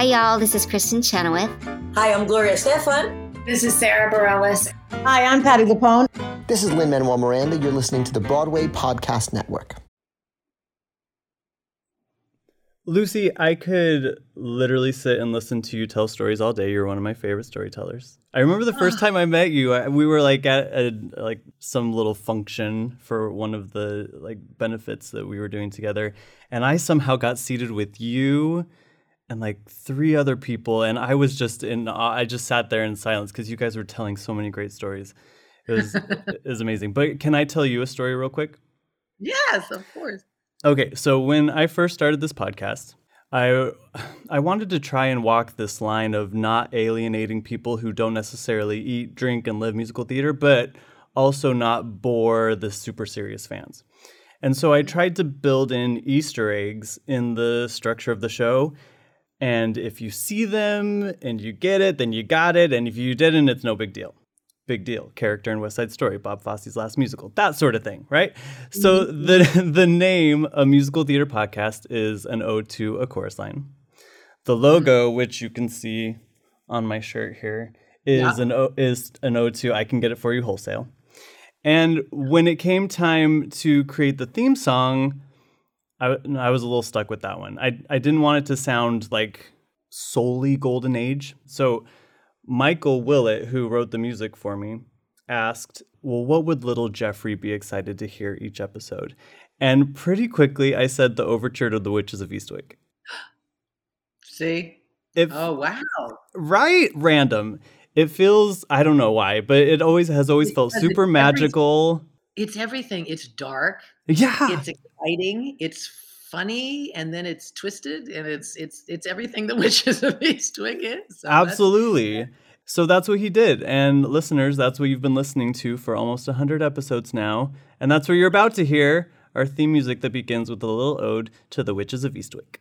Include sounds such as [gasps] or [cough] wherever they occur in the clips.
Hi, y'all. This is Kristin Chenoweth. Hi, I'm Gloria Estefan. This is Sara Bareilles. Hi, I'm Patti LuPone. This is Lin Manuel Miranda. You're listening to the Broadway Podcast Network. Lucie, I could literally sit and listen to you tell stories all day. You're one of my favorite storytellers. I remember the first ah. time I met you, I, we were like at a, like some little function for one of the like benefits that we were doing together, and I somehow got seated with you and like three other people, and I was just in. I just sat there in silence because you guys were telling so many great stories. It was [laughs] it was amazing. But can I tell you a story real quick? Yes, of course. Okay, so when I first started this podcast, I I wanted to try and walk this line of not alienating people who don't necessarily eat, drink, and live musical theater, but also not bore the super serious fans. And so I mm-hmm. tried to build in Easter eggs in the structure of the show. And if you see them and you get it, then you got it. And if you didn't, it's no big deal. Big deal. Character in west side story bob fosse's last musical that sort of thing right? So mm-hmm. the [laughs] the name a musical theater podcast is an ode to a chorus line. The logo mm-hmm. which you can see on my shirt here is Yeah. an o- is an ode to i can get it for you wholesale. And when it came time to create the theme song I, I was a little stuck with that one I, I didn't want it to sound like solely golden age so Michael Willett, who wrote the music for me, asked, Well, what would little Jeffrey be excited to hear each episode? And pretty quickly, I said the overture to The Witches of Eastwick. [gasps] See? If, Oh, wow. Right? Random. It feels, I don't know why, but it always has always felt Because super magical. It's everything. It's dark. Yeah. It's exciting. It's funny, and then it's twisted, and it's it's it's everything the [laughs] Witches of Eastwick is. So that's- Absolutely. So that's what he did. And listeners, that's what you've been listening to for almost 100 episodes now. And that's what you're about to hear our theme music that begins with a little ode to the witches of Eastwick.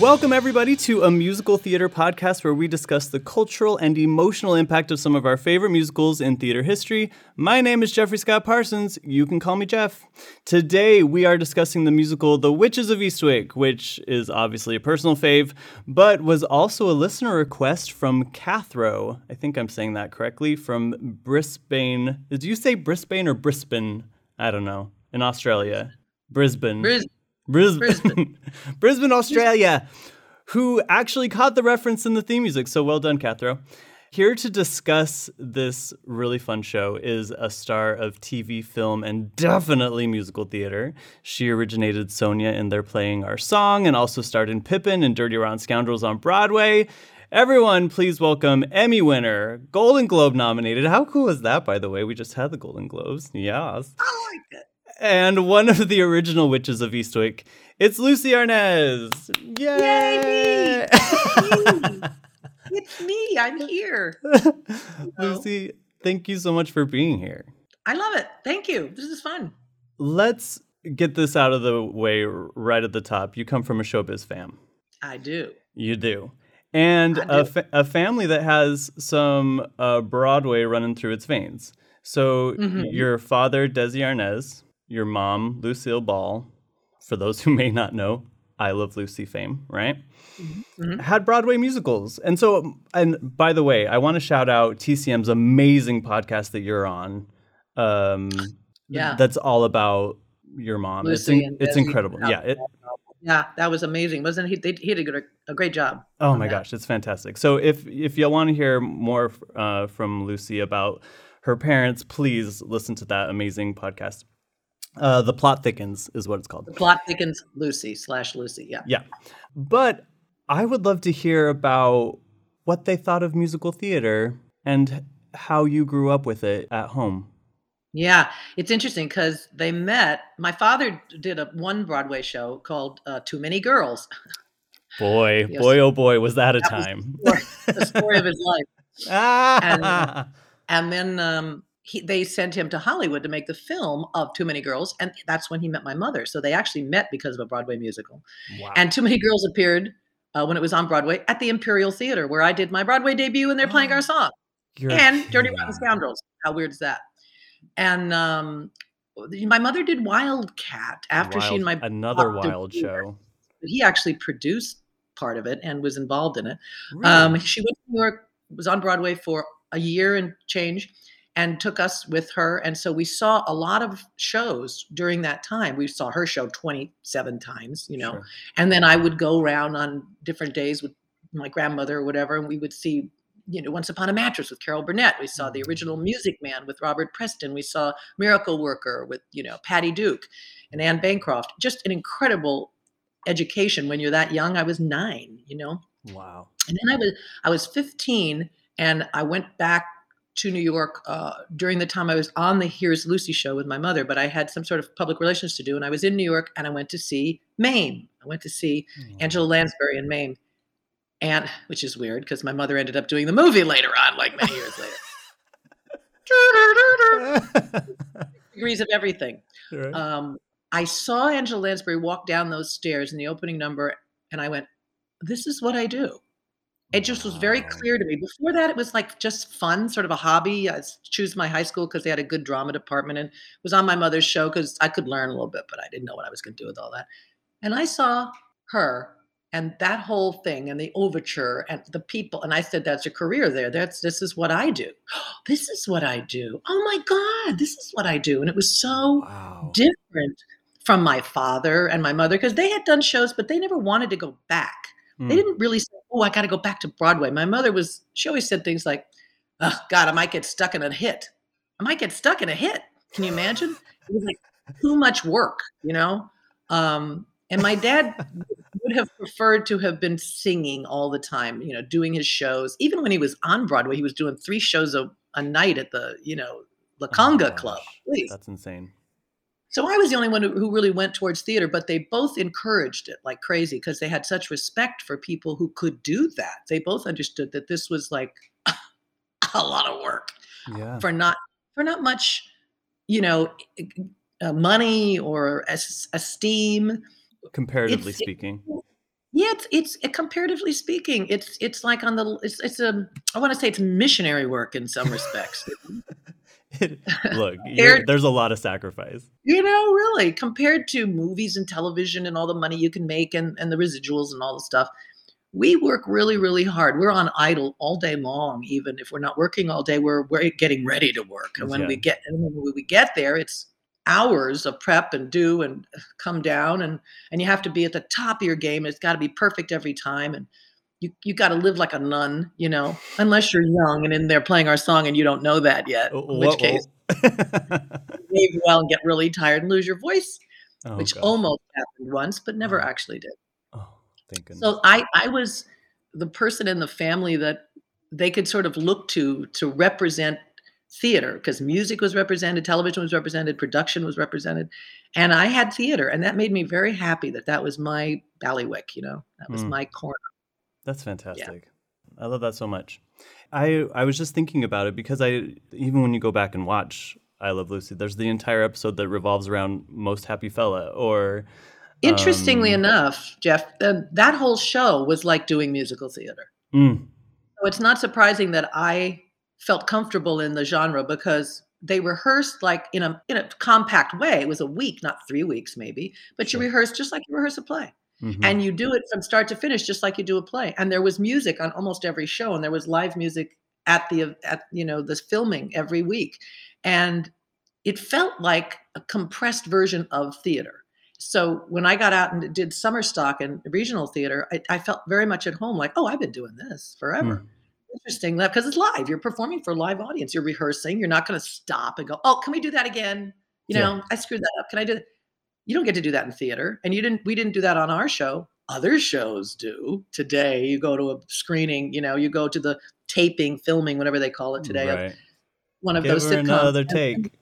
Welcome, everybody, to a musical theater podcast where we discuss the cultural and emotional impact of some of our favorite musicals in theater history. My name is Jeffrey Scott Parsons. You can call me Jeff. Today, we are discussing the musical The Witches of Eastwick, which is obviously a personal fave, but was also a listener request from Cathro. I think I'm saying that correctly, from Brisbane. Did you say Brisbane or Brisbane? I don't know. In Australia. Brisbane. Bris- Brisbane, Brisbane. [laughs] Brisbane, Australia, who actually caught the reference in the theme music. So well done, Cathro. Here to discuss this really fun show is a star of TV, film, and definitely musical theater. She originated Sonia in They're Playing Our Song and also starred in Pippin and Dirty Rotten Scoundrels on Broadway. Everyone, please welcome Emmy winner, Golden Globe nominated. How cool is that, by the way? We just had the Golden Globes. Yes I like it. And one of the original witches of Eastwick. It's Lucie Arnaz. Yay! [laughs] It's me. I'm here. [laughs] Lucy, thank you so much for being here. I love it. Thank you. This is fun. Let's get this out of the way right at the top. You come from a showbiz fam. I do. You do. And a, fa- a family that has some uh, Broadway running through its veins. So Mhm. your father, Desi Arnaz, your mom, Lucille Ball, for those [laughs] who may not know, I Love Lucy fame, right? Mhm. Had Broadway musicals. And so, and by the way, I want to shout out TCM's amazing podcast that you're on. Um, Yeah. That's all about your mom. it's Lucie in- and it's incredible. Yeah. It, Yeah, that was amazing, wasn't he? They, he did a, a great job. Oh my that. gosh, it's fantastic. So if if you want to hear more uh, from Lucy about her parents, please listen to that amazing podcast. Uh, the plot thickens is what it's called. The plot thickens Lucy slash Lucy. Yeah. Yeah, but I would love to hear about what they thought of musical theater and how you grew up with it at home. Yeah, it's interesting because they met. My father did a one Broadway show called uh, "Too Many Girls," Boy, [laughs] boy, oh boy, was that a That time! the story of his life. [laughs] ah, And then um, he, they sent him to Hollywood to make the film of Too Many Girls, and that's when he met my mother. So they actually met because of a Broadway musical. wow. And Too Many Girls appeared uh, when it was on Broadway at the Imperial Theater, where I did my Broadway debut, and they're playing our song. You're and Dirty. Rotten Scoundrels. How weird is that? And um, my mother did Wildcat after she and my another wild show. he actually produced part of it and was involved in it. Really? Um, she went to New York, was on Broadway for a year and change, and took us with her. And so we saw a lot of shows during that time. We saw her show 27 times, you know. Sure. And then I would go around on different days with my grandmother or whatever, and we would see, you know, Once Upon a Mattress with Carol Burnett. We saw the original mm-hmm. Music Man with Robert Preston. We saw Miracle Worker with, you know, Patty Duke and Anne Bancroft. Just an incredible education when you're that young. I was nine, you know. Wow. And then I was I was 15, and I went back to New York uh, during the time I was on the Here's Lucy show with my mother. But I had some sort of public relations to do, and I was in New York, and I went to see Mame. I went to see Angela Lansbury in Mame, and which is weird because my mother ended up doing the movie later on, like many years later. [laughs] [laughs] Degrees of everything. Right. Um, I saw Angela Lansbury walk down those stairs in the opening number, and I went, "This is what I do." It just was very clear to me. Before that, it was like just fun, sort of a hobby. I choose my high school because they had a good drama department, and was on my mother's show because I could learn a little bit, but I didn't know what I was going to do with all that. And I saw her and that whole thing and the overture and the people, and I said, "That's a career there. That's this is what I do. [gasps] this is what I do. Oh my God, this is what I do." And it was so Wow. different from my father and my mother because they had done shows, but they never wanted to go back. Mm. They didn't really say, "Oh, I got to go back to Broadway." My mother was. She always said things like, "Oh God, I might get stuck in a hit. I might get stuck in a hit." Can you imagine? It was like too much work, you know. Um, and my dad [laughs] would have preferred to have been singing all the time, you know, doing his shows. Even when he was on Broadway, he was doing three shows a, a night at the, you know, La Oh Conga Club. Please. That's insane. So I was the only one who, really went towards theater, but they both encouraged it like crazy because they had such respect for people who could do that. They both understood that this was like [laughs] a lot of work Yeah. for not for not much, you know, uh, money or es- esteem. Comparatively it's- speaking. Yeah, it's it's it, comparatively speaking, it's it's like on the it's it's a I want to say it's missionary work in some respects. [laughs] [laughs] Look, there's a lot of sacrifice. you know really compared to movies and television and all the money you can make and, and the residuals and all the stuff we work really really hard. We're on idle all day long even if we're not working all day we're, we're getting ready to work. And when we get and when we get there it's hours of prep and do and come down and and you have to be at the top of your game it's got to be perfect every time. And you, you got to live like a nun, you know, unless you're young and in there playing our song and you don't know that yet. In which whoa, case, [laughs] may well get really tired and lose your voice oh, which gosh. almost happened once, but never Oh. actually did. Oh, thank goodness. So I, I was the person in the family that they could sort of look to to represent theater because music was represented, television was represented, production was represented, and I had theater, and that made me very happy that that was my ballywick. You know, that was Mm. my corner. That's fantastic. I love that so much. I I was just thinking about it because I even when you go back and watch I Love Lucy, there's the entire episode that revolves around Most Happy Fella or Interestingly um, enough, Jeff, the, that whole show was like doing musical theater. mm, So it's not surprising that I felt comfortable in the genre because they rehearsed like in a in a compact way. It was a week, not three weeks, maybe, but Sure. you rehearse just like you rehearse a play, mhm. and you do it from start to finish, just like you do a play. And there was music on almost every show, and there was live music at the at you know this filming every week, and it felt like a compressed version of theater. So when I got out and did summer stock and regional theater, I, I felt very much at home. Like, oh, I've been doing this forever. Interesting, because it's live. You're performing for a live audience. You're rehearsing. You're not going to stop and go, oh, can we do that again? You Yeah. know, I screwed that up. Can I do? That? You don't get to do that in theater, and you didn't. We didn't do that on our show. Other shows do. Today, you go to a screening. You know, you go to the taping, filming, whatever they call it today. of. One of Give those sitcoms. another take.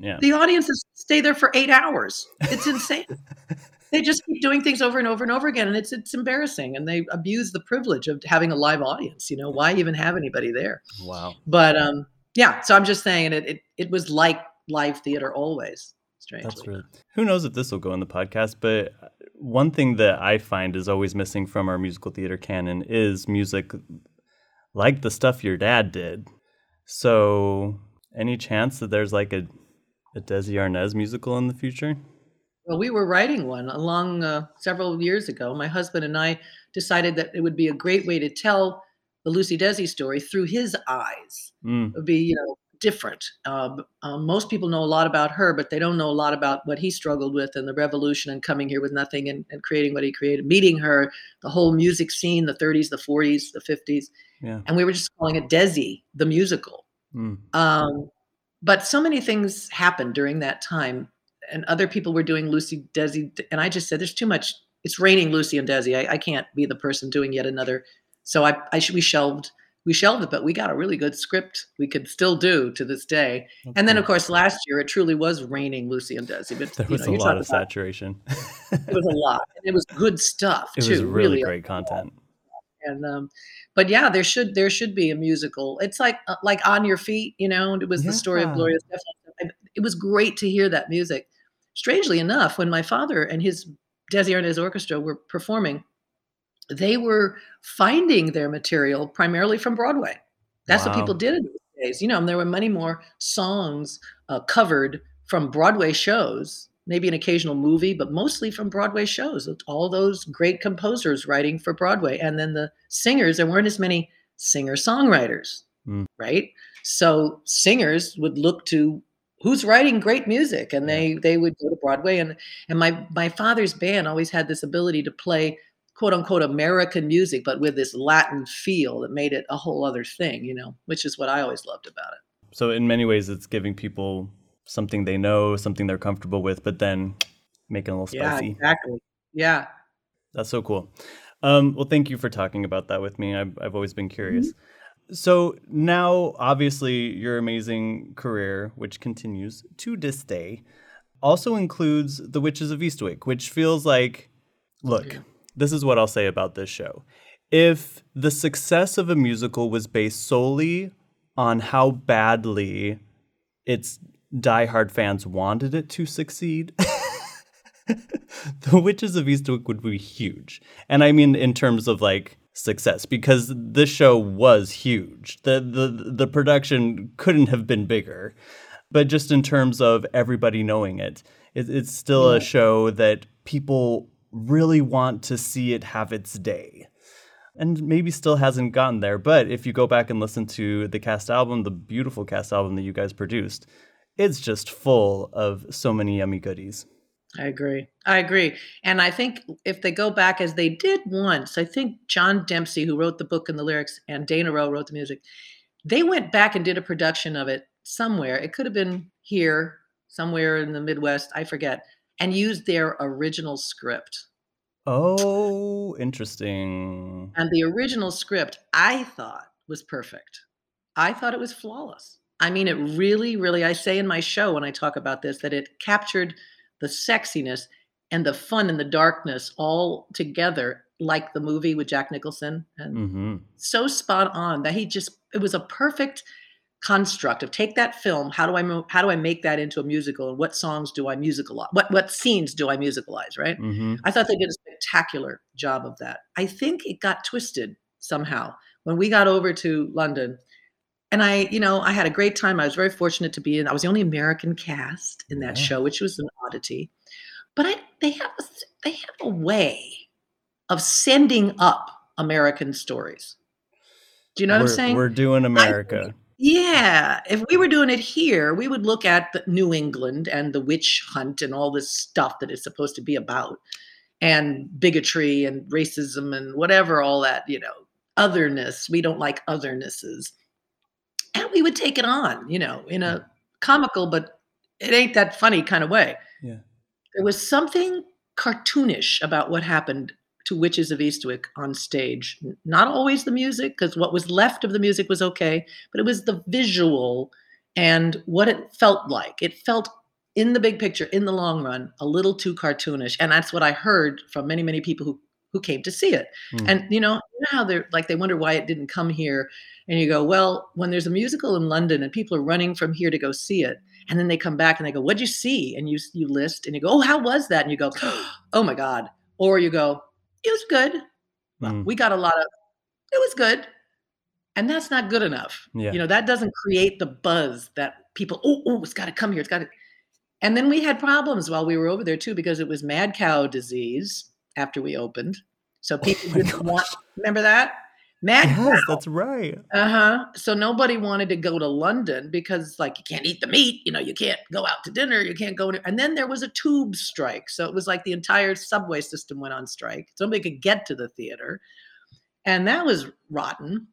Yeah. the audiences stay there for eight hours. It's insane. [laughs] they just keep doing things over and over and over again, and it's it's embarrassing. And they abuse the privilege of having a live audience. You know, why even have anybody there? Wow. But um, yeah. So I'm just saying it. It it was like live theater always. Strangely, That's really. Who knows if this will go in the podcast, but one thing that I find is always missing from our musical theater canon is music like the stuff your dad did. So, any chance that there's like a a Desi Arnaz musical in the future? Well, we were writing one along uh, several years ago. My husband and I decided that it would be a great way to tell the Lucy Desi story through his eyes. Mm. It would be, you know, different. Uh, uh, most people know a lot about her, but they don't know a lot about what he struggled with and the revolution and coming here with nothing and, and creating what he created, meeting her, the whole music scene, the 30s, the 40s, the 50s. Yeah. And we were just calling it Desi, the musical. Mm. Um, but so many things happened during that time, and other people were doing Lucy Desi, and I just said, "There's too much. It's raining Lucy and Desi. I, I can't be the person doing yet another." So I, I we shelved we shelved it, but we got a really good script we could still do to this day. That's And then, of course, last year it truly was raining Lucy and Desi. But there you was know, a lot of saturation. It was a lot. And it was good stuff it too. was really, really great content. and um but yeah there should there should be a musical it's like uh, like on your feet you know it was the story of gloria Estefan. It was great to hear that music strangely enough when my father and his desi arnaz orchestra were performing they were finding their material primarily from broadway. That's what people did in those days. You know and there were many more songs uh, covered from broadway shows maybe an occasional movie but mostly from broadway shows all those great composers writing for broadway and then the singers there weren't as many singer songwriters Mm. right? So singers would look to who's writing great music and they they would go to broadway and and my my father's band always had this ability to play quote unquote american music but with this latin feel that made it a whole other thing you know which is what i always loved about it So in many ways, it's giving people something they know, something they're comfortable with, but then making a little spicy. yeah exactly yeah That's so cool. Um, well, thank you for talking about that with me. I've, I've always been curious. Mm-hmm. So now, obviously, your amazing career, which continues to this day, also includes The Witches of Eastwick, which feels like, look, Yeah. This is what I'll say about this show. If the success of a musical was based solely on how badly its diehard fans wanted it to succeed, [laughs] the Witches of Eastwick would be huge. And I mean in terms of like success because this show was huge. The the the production couldn't have been bigger. But just in terms of everybody knowing it, it it's still a show that people really want to see it have its day. And maybe still hasn't gotten there, but if you go back and listen to the cast album, the beautiful cast album that you guys produced, it's just full of so many yummy goodies. I agree. I agree. And I think if they go back as they did once, I think John Dempsey, who wrote the book and the lyrics, and Dana Rowe wrote the music, they went back and did a production of it somewhere. It could have been here, somewhere in the Midwest, I forget, and used their original script. Oh, interesting. And the original script, I thought, was perfect. I thought it was flawless. I mean, it really, really, I say in my show when I talk about this that it captured the sexiness and the fun and the darkness all together, like the movie with Jack Nicholson. And hmm so spot on that he just, it was a perfect construct of take that film how do i mo- how do i make that into a musical and what songs do i musicalize what what scenes do i musicalize right hmm I thought they did a spectacular job of that. I think it got twisted somehow when we got over to London. And I, you know, I had a great time. I was very fortunate to be in. I was the only American cast in that Yeah. show, which was an oddity. But I, they have a, they have a way of sending up American stories. Do you know what we're, I'm saying? We're doing America. Yeah, if we were doing it here, we would look at the New England and the witch hunt and all this stuff that it's supposed to be about, and bigotry and racism and whatever, all that, you know, otherness. We don't like othernesses. And we would take it on, you know, in a comical, but it ain't that funny kind of way. Yeah. There was something cartoonish about what happened to Witches of Eastwick on stage. Not always the music, because what was left of the music was okay, but it was the visual and what it felt like. It felt in the big picture, in the long run, a little too cartoonish. And that's what I heard from many, many people who who came to see it. Hmm. And you know, you know how they're like they wonder why it didn't come here. And you go, well, when there's a musical in London and people are running from here to go see it, and then they come back and they go, "What'd you see?" And you you list and you go, "Oh, how was that?" And you go, [gasps] "Oh my god," or you go, "It was good." Well, Mm. we got a lot of. It was good. And that's not good enough. Yeah. You know, that doesn't create the buzz that people, oh, oh, it's got to come here. It's got to. And then we had problems while we were over there too, because it was mad cow disease after we opened. So people Oh didn't want, remember that? Mad Yes, cow. that's right. Uh huh. So nobody wanted to go to London because, like, you can't eat the meat. You know, you can't go out to dinner. You can't go. To, and then there was a tube strike. So it was like the entire subway system went on strike. Nobody could get to the theater, and that was rotten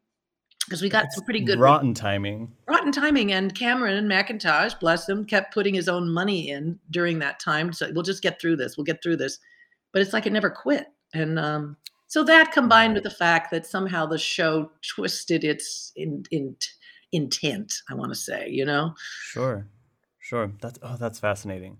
because we got some pretty good rotten timing. rotten timing. And Cameron and Mackintosh, bless him, kept putting his own money in during that time. So we'll just get through this. We'll get through this. But it's like it never quit. And um, so that combined with the fact that somehow the show twisted its in, in, intent, I want to say, you know? Sure. Sure. That's oh, that's fascinating.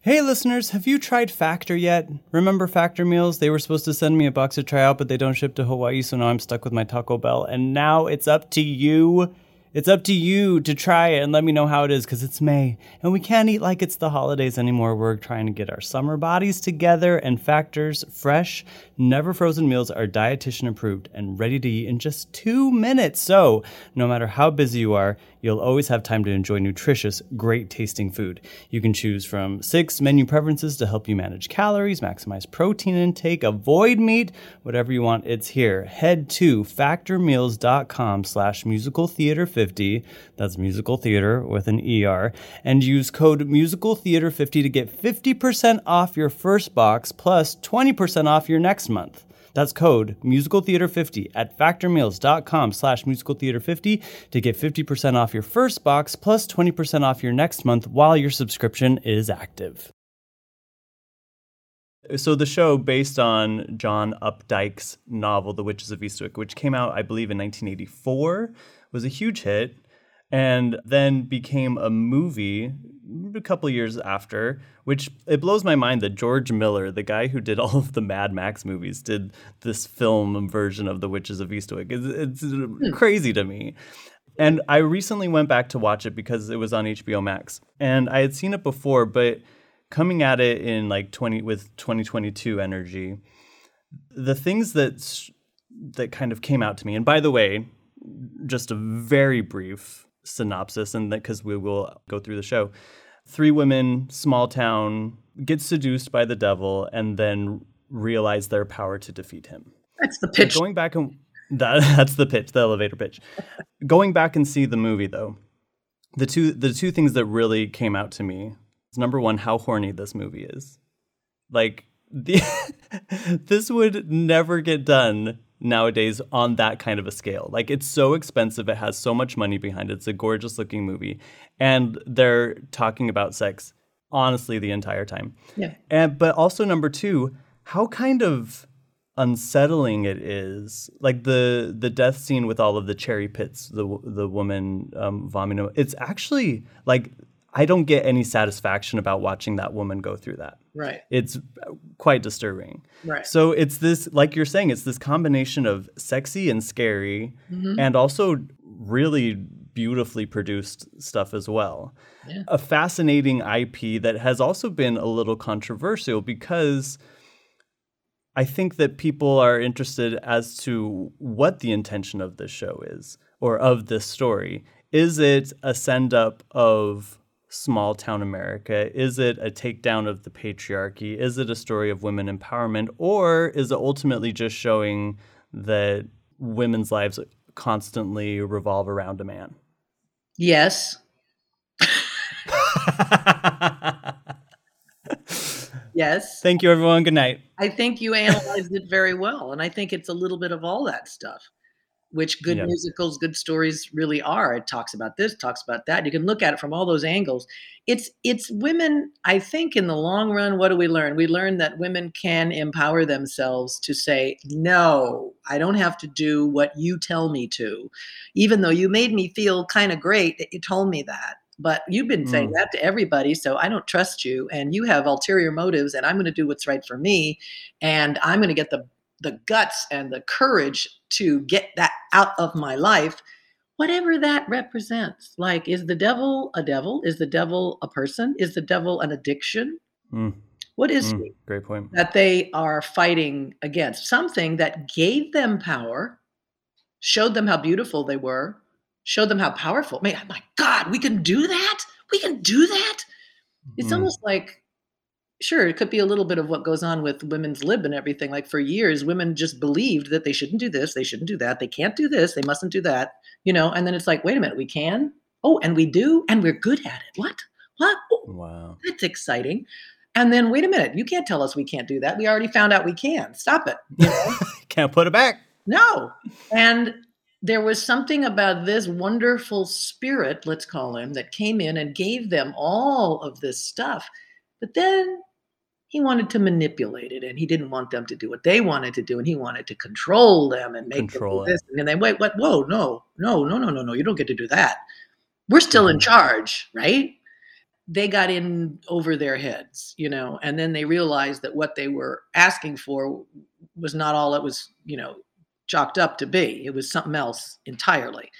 Hey listeners, have you tried Factor yet? Remember Factor meals? They were supposed to send me a box to try out, but they don't ship to Hawaii, so now I'm stuck with my Taco Bell. And now it's up to you. It's up to you to try it and let me know how it is because it's May and we can't eat like it's the holidays anymore. We're trying to get our summer bodies together and Factor's fresh, never frozen meals are dietitian approved and ready to eat in just two minutes. So, no matter how busy you are, you'll always have time to enjoy nutritious, great tasting food. You can choose from six menu preferences to help you manage calories, maximize protein intake, avoid meat, whatever you want, it's here. Head to factormeals.com slash musical theater 50. That's musical theater with an ER. And use code musical theater 50 to get 50% off your first box plus 20% off your next month. That's code musicaltheater50 at factormeals.com slash musicaltheater50 to get 50% off your first box plus 20% off your next month while your subscription is active. So the show, based on John Updike's novel, The Witches of Eastwick, which came out, I believe, in 1984, was a huge hit and then became a movie a couple years after, which it blows my mind that George Miller, the guy who did [laughs] all of the Mad Max movies, did this film version of The Witches of Eastwick. It's, it's hmm. crazy to me. And I recently went back to watch it because it was on HBO Max. And I had seen it before, but coming at it in like 20 with 2022 energy, the things that that kind of came out to me. And by the way, just a very brief synopsis and that because we will go through the show. Three women, small town, get seduced by the devil and then realize their power to defeat him. That's the pitch. Going back and [laughs] that, that's the pitch, the elevator pitch. Going back and see the movie though, the two the two things that really came out to me is number one, how horny this movie is. Like the [laughs] this would never get done nowadays on that kind of a scale. Like it's so expensive, it has so much money behind it. It's a gorgeous looking movie. And they're talking about sex honestly the entire time. Yeah. And but also number 2, how kind of unsettling it is like the the death scene with all of the cherry pits the the woman um vomiting it's actually like i don't get any satisfaction about watching that woman go through that Right. it's quite disturbing Right. so it's this like you're saying it's this combination of sexy and scary Mhm. and also really beautifully produced stuff as well Yeah. a fascinating ip that has also been a little controversial because I think that people are interested as to what the intention of this show is or of this story. Is it a send up of small town America? Is it a takedown of the patriarchy? Is it a story of women empowerment? Or is it ultimately just showing that women's lives constantly revolve around a man? Yes. [laughs] Yes. Thank you, everyone. Good night. I think you analyzed it very well. And I think it's a little bit of all that stuff, which good Yeah. musicals, good stories really are. It talks about this, talks about that. You can look at it from all those angles. It's it's women, I think in the long run, what do we learn? We learn that women can empower themselves to say, no, I don't have to do what you tell me to. Even though you made me feel kind of great that you told me that. But you've been saying Mm. that to everybody, so I don't trust you, and you have ulterior motives, and I'm going to do what's right for me, and I'm going to get the the guts and the courage to get that out of my life, whatever that represents. Like, is the devil a devil? Is the devil a person? Is the devil an addiction? Mm, What is mm, great point. that they are fighting against? Something that gave them power showed them how beautiful they were, showed them how powerful. My God, we can do that. We can do that. It's Mm. almost like, sure, it could be a little bit of what goes on with women's lib and everything. Like for years, women just believed that they shouldn't do this, they shouldn't do that, they can't do this, they mustn't do that, you know. And then it's like, wait a minute, we can. Oh, and we do, and we're good at it. What? What? Oh, Wow. that's exciting. And then wait a minute, you can't tell us we can't do that. We already found out we can. Stop it. You know? [laughs] Can't put it back. No. And there was something about this wonderful spirit, let's call him, that came in and gave them all of this stuff. But then he wanted to manipulate it and he didn't want them to do what they wanted to do and he wanted to control them and make Control them do it. And then wait, what? Whoa, no, no, no, no, no, no. You don't get to do that. We're still in Mhm. charge, right? They got in over their heads, you know, and then they realized that what they were asking for was not all it was, you know, chalked up to be. It was something else entirely.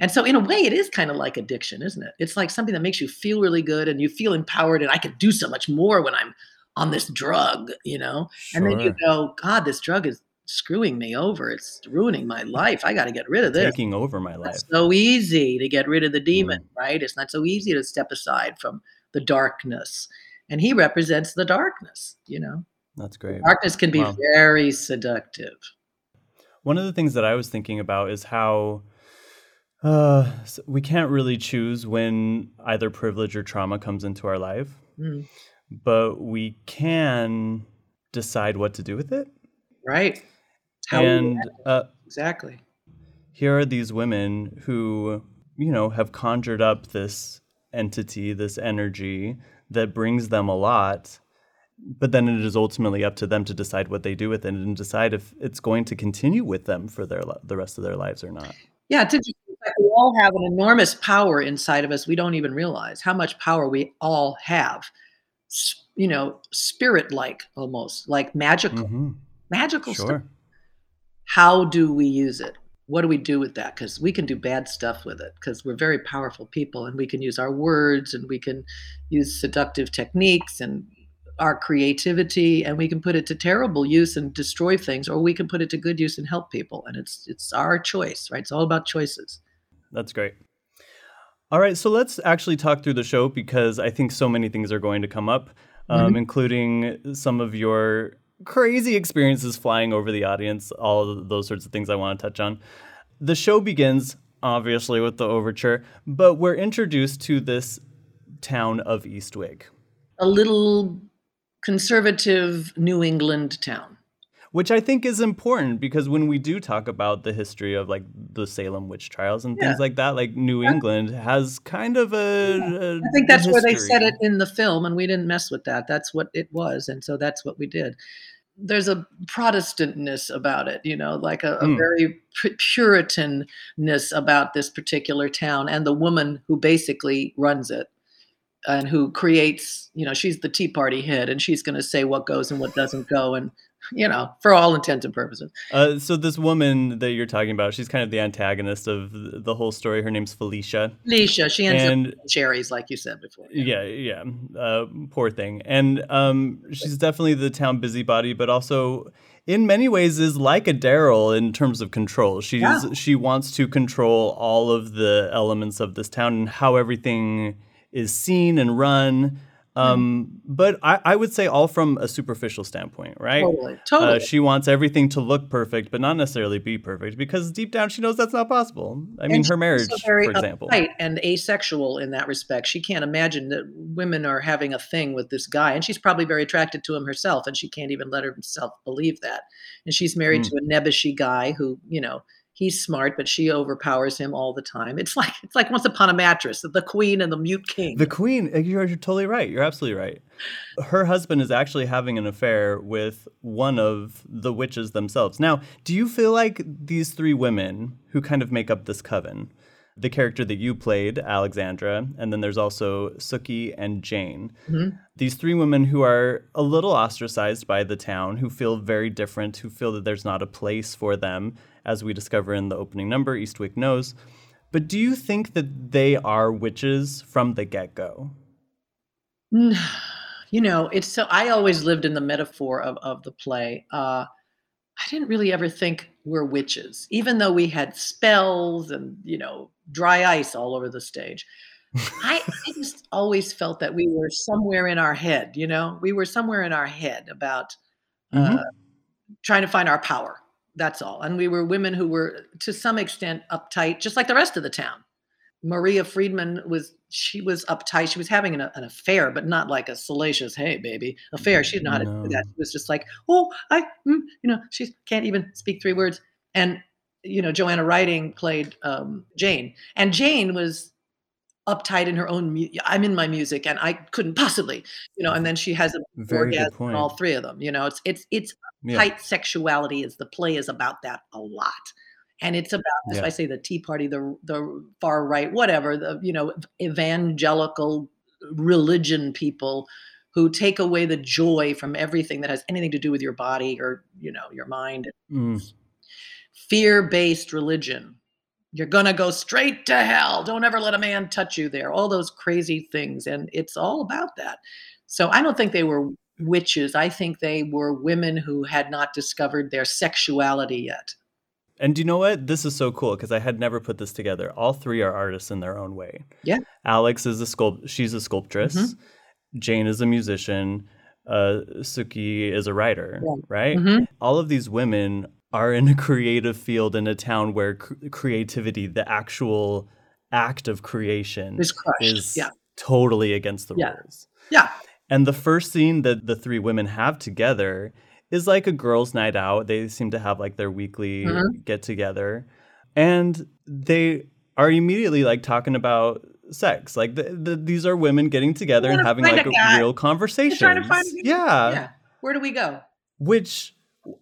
And so, in a way, it is kind of like addiction, isn't it? It's like something that makes you feel really good and you feel empowered, and I can do so much more when I'm on this drug, you know? And then you go, God, this drug is screwing me over. It's ruining my life. I got to get rid of this. Taking over my life. It's so easy to get rid of the demon, Mm. right? It's not so easy to step aside from the darkness. And he represents the darkness, you know? That's great. Darkness can be Wow. very seductive. One of the things that I was thinking about is how uh, s- we can't really choose when either privilege or trauma comes into our life, Mm, but we can decide what to do with it. right. How and uh, exactly. here are these women who, you know, have conjured up this entity, this energy that brings them a lot. But then it is ultimately up to them to decide what they do with it and decide if it's going to continue with them for their the rest of their lives or not. Yeah, it's interesting. We all have an enormous power inside of us. We don't even realize how much power we all have. You know, spirit like almost, like magical, hmm magical stuff. Sure. how do we use it what do we do with that because we can do bad stuff with it because we're very powerful people and we can use our words and we can use seductive techniques and our creativity and we can put it to terrible use and destroy things or we can put it to good use and help people and it's it's our choice right it's all about choices That's great. All right, so let's actually talk through the show because I think so many things are going to come up, um, including some of your crazy experiences flying over the audience, all of those sorts of things I want to touch on. The show begins, obviously, with the overture, but we're introduced to this town of Eastwick, a little conservative new england town which I think is important because when we do talk about the history of like the Salem witch trials and Yeah. things like that, like New England has kind of a. a I think that's where they said it in the film, and we didn't mess with that. That's what it was, and so that's what we did. There's a Protestantness about it, you know, like a, a Mm. very Puritanness about this particular town, and the woman who basically runs it and who creates, you know, she's the Tea Party head, and she's going to say what goes and what doesn't go, and you know, for all intents and purposes. Uh, so this woman that you're talking about, she's kind of the antagonist of the whole story. Her name's Felicia, Leisha, she ends and up cherries, like you said before. yeah, yeah, uh, poor thing. And um, she's definitely the town busybody, but also in many ways is like a Daryl in terms of control. She's Yeah. she wants to control all of the elements of this town and how everything is seen and run. Um, but I, I would say all from a superficial standpoint, right? Totally, totally. Uh, she wants everything to look perfect, but not necessarily be perfect, because deep down she knows that's not possible. I mean, her marriage, for example. uptight and asexual in that respect. She can't imagine that women are having a thing with this guy, and she's probably very attracted to him herself, and she can't even let herself believe that. And she's married Hmm. to a nebbishy guy who, you know, he's smart, but she overpowers him all the time. It's [laughs] like it's like once upon a mattress, the queen and the mute king. The queen, eh, you're, you're totally right. You're absolutely right. Her husband is actually having an affair with one of the witches themselves. Now, do you feel like these three women who kind of make up this coven, the character that you played, Alexandra, and then there's also Suki and Jane, Mhm. these three women who are a little ostracized by the town, who feel very different, who feel that there's not a place for them, as we discover in the opening number, Eastwick knows. But do you think that they are witches from the get go? you know, it's so I always lived in the metaphor of, of the play. Uh, I didn't really ever think we're witches, even though we had spells and, you know, dry ice all over the stage. I, I just always felt that we were somewhere in our head, you know, we were somewhere in our head about Mhm. uh, trying to find our power. That's all. And we were women who were, to some extent, uptight, just like the rest of the town. Maria Friedman was, she was uptight. She was having an, an affair, but not like a salacious, hey, baby, affair. She didn't know how to do that. She was just like, oh, I, mm, you know, she can't even speak three words. And, you know, Joanna Riding played um, Jane. And Jane was uptight in her own, mu- I'm in my music and I couldn't possibly, you know, and then she has a Very orgasm point. in all three of them. You know, it's, it's, it's Yeah. tight sexuality is the play is about that a lot and it's about as Yeah. i say the tea party the the far right whatever the you know evangelical religion people who take away the joy from everything that has anything to do with your body or you know your mind Mm. Fear-based religion you're going to go straight to hell don't ever let a man touch you there all those crazy things and it's all about that so i don't think they were witches i think they were women who had not discovered their sexuality yet And do you know what? This is so cool because I had never put this together. All three are artists in their own way. Yeah. Alex is a sculpt. She's a sculptress. Mhm. Jane is a musician. Uh, Suki is a writer. Yeah. Right. Mhm. All of these women are in a creative field in a town where cr- creativity, the actual act of creation, Is is Yeah. totally against the Yeah. rules. yeah And the first scene that the three women have together is like a girls' night out. They seem to have like their weekly Mhm. get together. And they are immediately like talking about sex. Like the, the, these are women getting together and having like a a, real conversation. trying to find a guy. Yeah. yeah where do we go Which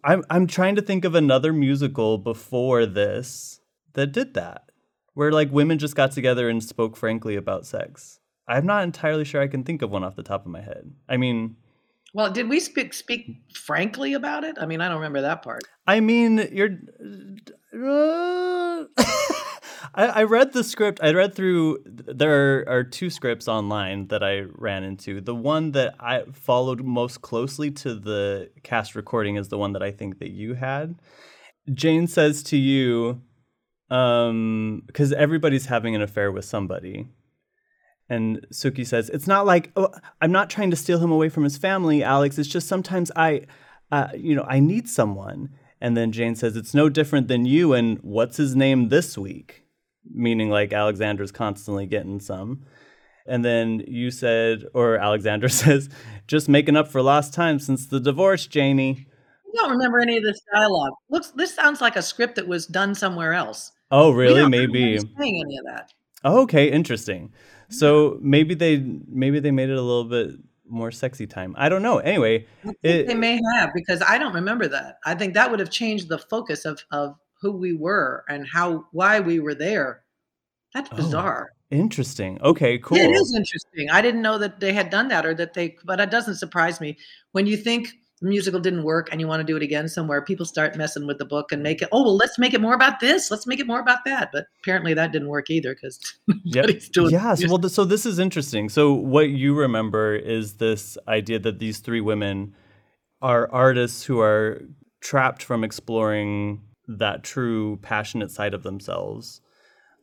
I'm I'm trying to think of another musical before this that did that. Where like women just got together and spoke frankly about sex. I'm not entirely sure I can think of one off the top of my head. I mean, well did we speak speak frankly about it i mean i don't remember that part I mean, you're. Uh, I, I read the script. I read through. There are two scripts online that I ran into. The one that I followed most closely to the cast recording is the one that I think that you had. Jane says to you, um, because everybody's having an affair with somebody. And Suki says, "It's not like oh, I'm not trying to steal him away from his family, Alex. It's just sometimes I, uh, you know, I need someone." And then Jane says, "It's no different than you and what's his name this week," meaning like Alexandra's constantly getting some. And then you said, or Alexander [laughs] says, "Just making up for lost time since the divorce, Janie." i don't remember any of this dialogue looks this sounds like a script that was done somewhere else Oh, really? Maybe. saying any of that Oh, okay, interesting. So maybe they maybe they made it a little bit more sexy time. I don't know. Anyway, it, they may have because I don't remember that. I think that would have changed the focus of of who we were and how why we were there. That's Oh, bizarre. interesting. Okay, cool. Yeah, it is interesting. I didn't know that they had done that or that they but it doesn't surprise me when you think the musical didn't work and you want to do it again somewhere people start messing with the book and make it oh well let's make it more about this let's make it more about that but apparently that didn't work either because [laughs] Yep. doing Yes. music. Well, so this is interesting. So what you remember is this idea that these three women are artists who are trapped from exploring that true passionate side of themselves.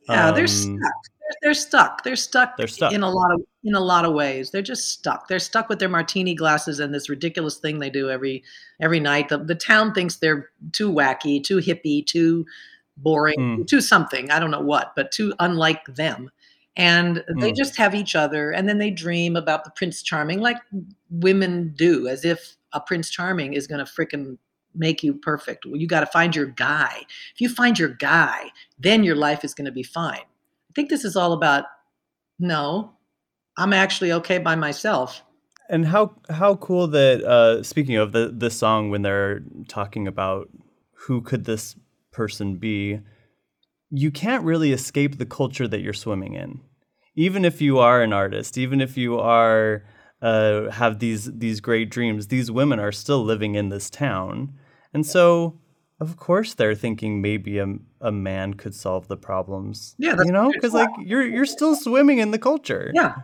Yeah, they're Um, stuck. They're, they're stuck. They're stuck. They're stuck. in a lot of in a lot of ways. They're just stuck. They're stuck with their martini glasses and this ridiculous thing they do every every night. The the town thinks they're too wacky, too hippie, too boring, Mm. too something. I don't know what, but too unlike them. And they Mm. just have each other, and then they dream about the Prince Charming, like women do, as if a Prince Charming is going to frickin' make you perfect. Well, you got to find your guy. If you find your guy, then your life is going to be fine. I think this is all about no, I'm actually okay by myself. And how how cool that uh, speaking of the this song when they're talking about who could this person be, you can't really escape the culture that you're swimming in. Even if you are an artist, even if you are uh, have these these great dreams, these women are still living in this town, and so of course they're thinking maybe a, a man could solve the problems. Yeah, that's you know, because like you're you're still swimming in the culture. Yeah,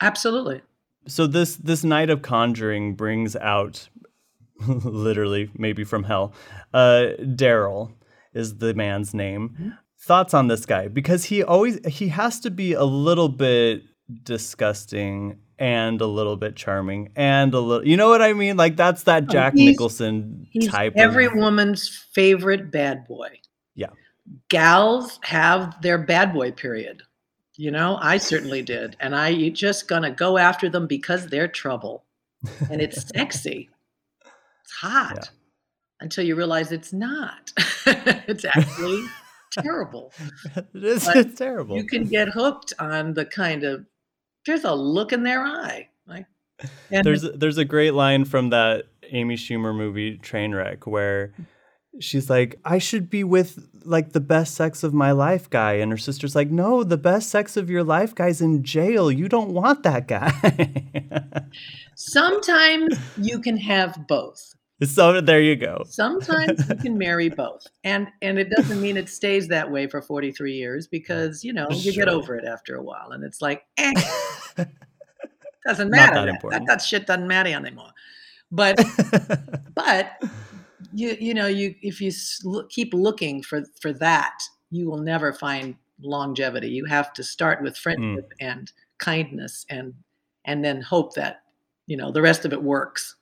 absolutely. so this this night of conjuring brings out [laughs] literally, maybe from hell. Uh, Daryl is the man's name. Mm-hmm. Thoughts on this guy? Because he always he has to be a little bit disgusting and a little bit charming and a little you know what I mean? Like that's that Oh, Jack he's- Nicholson He's type every of woman's favorite bad boy. Yeah. Gals have their bad boy period. You know, I certainly did. And I you just gonna go after them because they're trouble. And it's [laughs] sexy. It's hot. Yeah. Until you realize it's not. [laughs] it's actually [laughs] terrible. it is But it's terrible. You can get hooked on the kind of there's a look in their eye. Like and there's there's a great line from that Amy Schumer movie Trainwreck where mm. she's like, "I should be with like the best sex of my life guy," and her sister's like, "No, the best sex of your life guy's in jail. You don't want that guy." [laughs] sometimes you can have both. So there you go. Sometimes you can marry [laughs] both. And and it doesn't mean it stays that way for 43 years because, you know, you get over it after a while and it's like, eh, [laughs] doesn't matter. that That, that, shit doesn't matter anymore. But [laughs] but you you know, you if you keep looking for for that, you will never find longevity. You have to start with friendship and kindness and and then hope that, you know, the rest of it works.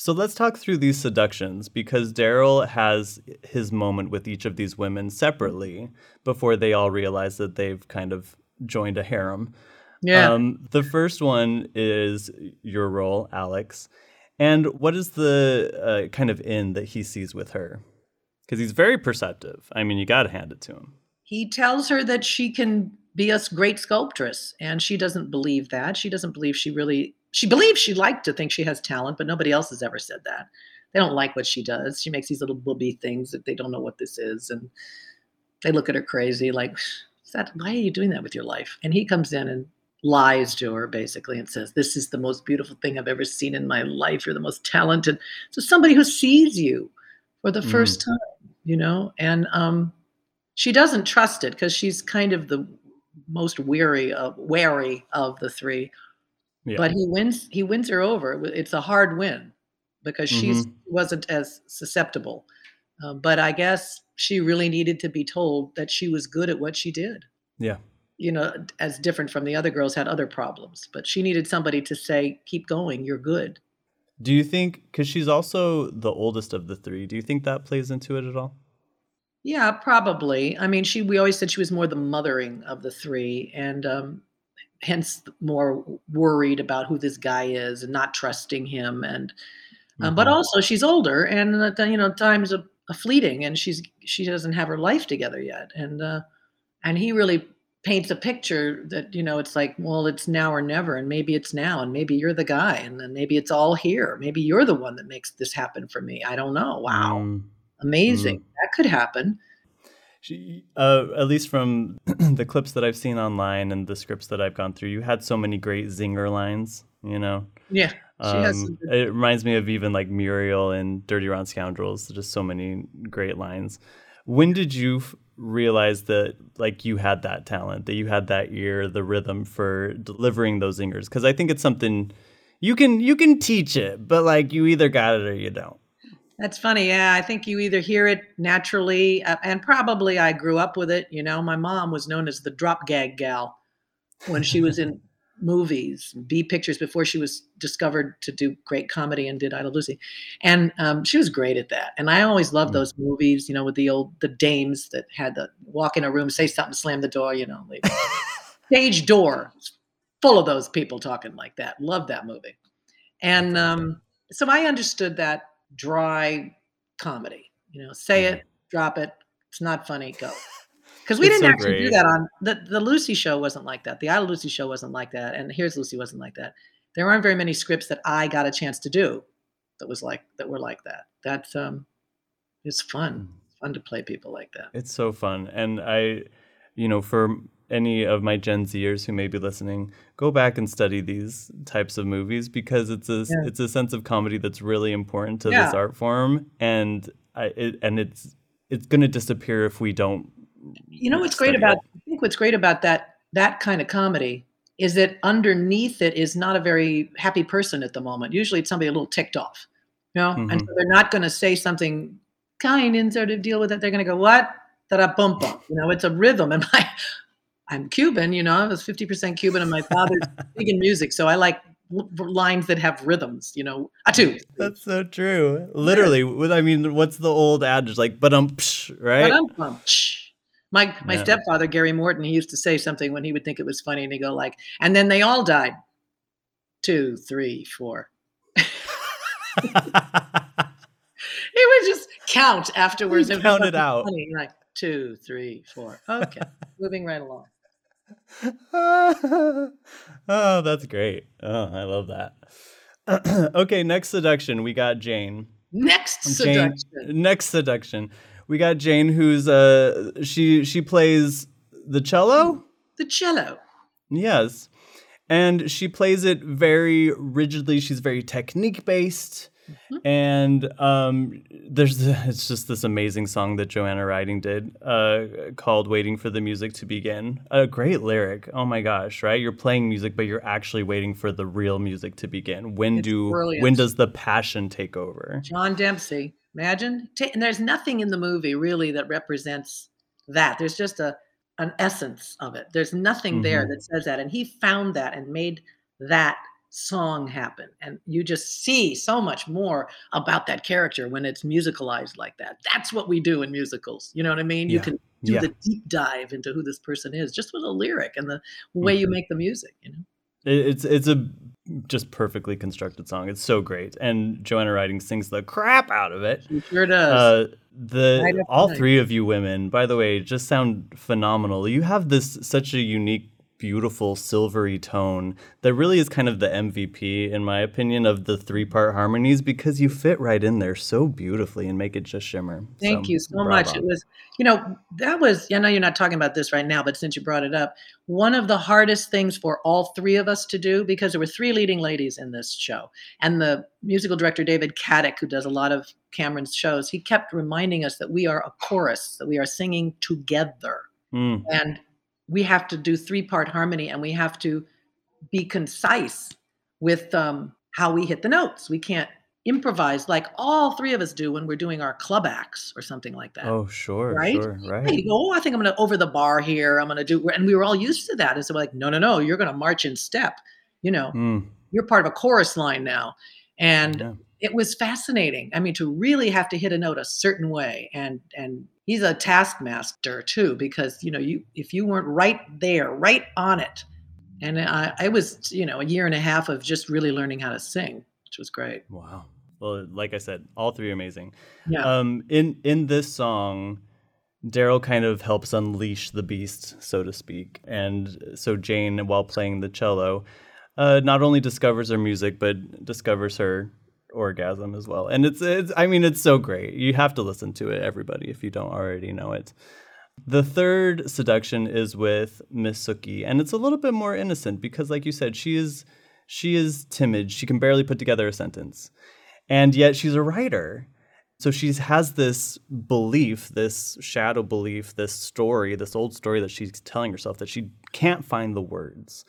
So let's talk through these seductions because Daryl has his moment with each of these women separately before they all realize that they've kind of joined a harem. Yeah. Um, the first one is your role, Alex. And what is the uh, kind of end that he sees with her? Because he's very perceptive. I mean, you got to hand it to him. he tells her that she can be a great sculptress and she doesn't believe that. She doesn't believe she really she believes she liked to think she has talent but nobody else has ever said that. They don't like what she does. She makes these little booby things that they don't know what this is and they look at her crazy like "Is that why are you doing that with your life? And he comes in and lies to her basically and says this is the most beautiful thing i've ever seen in my life. You're the most talented. So somebody who sees you for the first time you know? And um she doesn't trust it because she's kind of the most weary of wary of the three Yeah. but he wins he wins her over it's a hard win because she Mhm. wasn't as susceptible Uh, but i guess she really needed to be told that she was good at what she did yeah. you know as different from the other girls had other problems but she needed somebody to say keep going you're good Do you think, because she's also the oldest of the three, do you think that plays into it at all? Yeah, probably. I mean, she we always said she was more the mothering of the three, and um, hence more worried about who this guy is and not trusting him. And um, but Mhm. also she's older, and uh, you know times are, are fleeting, and she's she doesn't have her life together yet. And uh, and he really paints a picture that you know it's like well it's now or never and maybe it's now and maybe you're the guy and then maybe it's all here maybe you're the one that makes this happen for me i don't know wow Mm. Amazing that could happen She, uh, at least from [clears throat] the clips that I've seen online and the scripts that I've gone through, you had so many great zinger lines. You know, yeah um, it reminds me of even like Muriel and Dirty Rotten Scoundrels. Just so many great lines. When did you f- realize that like you had that talent, that you had that ear, the rhythm for delivering those zingers? Because I think it's something you can you can teach it, but like you either got it or you don't. That's funny. Yeah, I think you either hear it naturally, uh, and probably I grew up with it. You know, my mom was known as the drop gag gal when she was in [laughs] movies, B pictures before she was discovered to do great comedy and did I Love Lucy, and um, she was great at that. And I always loved Mm. those movies. You know, with the old the dames that had to walk in a room, say something, slam the door. You know, leave. [laughs] stage door full of those people talking like that. Love that movie. And um, so I understood that dry comedy. You know, say it, drop it. It's not funny. Go. [laughs] Because we It's didn't so actually do that on the the Lucy show. Wasn't like that. The I Love Lucy show wasn't like that. And Here's Lucy wasn't like that. There aren't very many scripts that I got a chance to do that was like that were like that. That's um, it's fun. It's fun to play people like that. It's so fun. And I, you know, for any of my Gen Zers who may be listening, go back and study these types of movies because it's a Yeah. it's a sense of comedy that's really important to Yeah. this art form, and I it, and it's it's going to disappear if we don't. you know what's great about it. i think what's great about that that kind of comedy is that underneath it is not a very happy person at the moment usually it's somebody a little ticked off You know, and Mhm. so they're not going to say something kind and sort of deal with it. They're going to go, what? Da da bum bum. You know, it's a rhythm. [laughs] And my, I'm Cuban, you know, I was 50% Cuban and my father's [laughs] big in music. So I like l- lines that have rhythms, you know, a two. That's so true. Literally, I mean, what's the old adage like? But um, right? My my Yeah. stepfather Gary Morton, he used to say something when he would think it was funny, and he'd go like, "And then they all died." Two, three, four. [laughs] He would just count afterwards. He It out. Funny, like two, three, four. Okay, [laughs] moving right along. [laughs] oh, that's great. Oh, I love that. [clears throat] okay, next seduction. We got Jane. Next Jane. seduction. Next seduction. We got Jane, who's uh she she plays the cello. The cello. Yes. And she plays it very rigidly. She's very technique based. Mhm. And um, there's [laughs] it's just this amazing song that Joanna Riding did uh, called "Waiting for the Music to Begin." A great lyric. Oh my gosh! Right? You're playing music, but you're actually waiting for the real music to begin. When It's do brilliant. when does the passion take over? John Dempsey. Imagine. And there's nothing in the movie really that represents that. There's just a an essence of it. There's nothing there Mhm. that says that. And he found that and made that song happen. And you just see so much more about that character when it's musicalized like that. That's what we do in musicals. You know what I mean? You can do Yeah. the deep dive into who this person is just with a lyric and the way you Mhm. make the music, you know. It's it's a just perfectly constructed song. It's so great, and Joanna Riding sings the crap out of it. She sure does. Uh, the all three of you women, by the way, just sound phenomenal. You have this such a unique, beautiful silvery tone that really is kind of the MVP, in my opinion, of the three part harmonies because you fit right in there so beautifully and make it just shimmer. Thank you so much. It was, you know, that was, I know you're not talking about this right now, but since you brought it up, one of the hardest things for all three of us to do, because there were three leading ladies in this show. And the musical director, David Caddick, who does a lot of Cameron's shows, he kept reminding us that we are a chorus, that we are singing together. Mm, And we have to do three part harmony and we have to be concise with um, how we hit the notes. We can't improvise like all three of us do when we're doing our club acts or something like that. Oh, sure, Right? sure, Hey, right. go, oh, I think I'm going to over the bar here. I'm going to do, and we were all used to that. And so we're like, no, no, no, you're going to march in step. You know, Mm, you're part of a chorus line now. And yeah. It was fascinating. I mean, to really have to hit a note a certain way, and and he's a taskmaster too, because you know, you if you weren't right there, right on it, and I, I was, you know, a year and a half of just really learning how to sing, which was great. Wow. Well, like I said, all three are amazing. Yeah, Um, in in this song, Daryl kind of helps unleash the beast, so to speak, and so Jane, while playing the cello, uh, not only discovers her music but discovers her orgasm as well. And it's it's I mean it's so great. You have to listen to it, everybody, if you don't already know it. The third seduction is with Miss Suki, and it's a little bit more innocent because, like you said, she is she is timid. She can barely put together a sentence, and yet she's a writer. So she has this belief, this shadow belief, this story, this old story that she's telling herself that she can't find the words.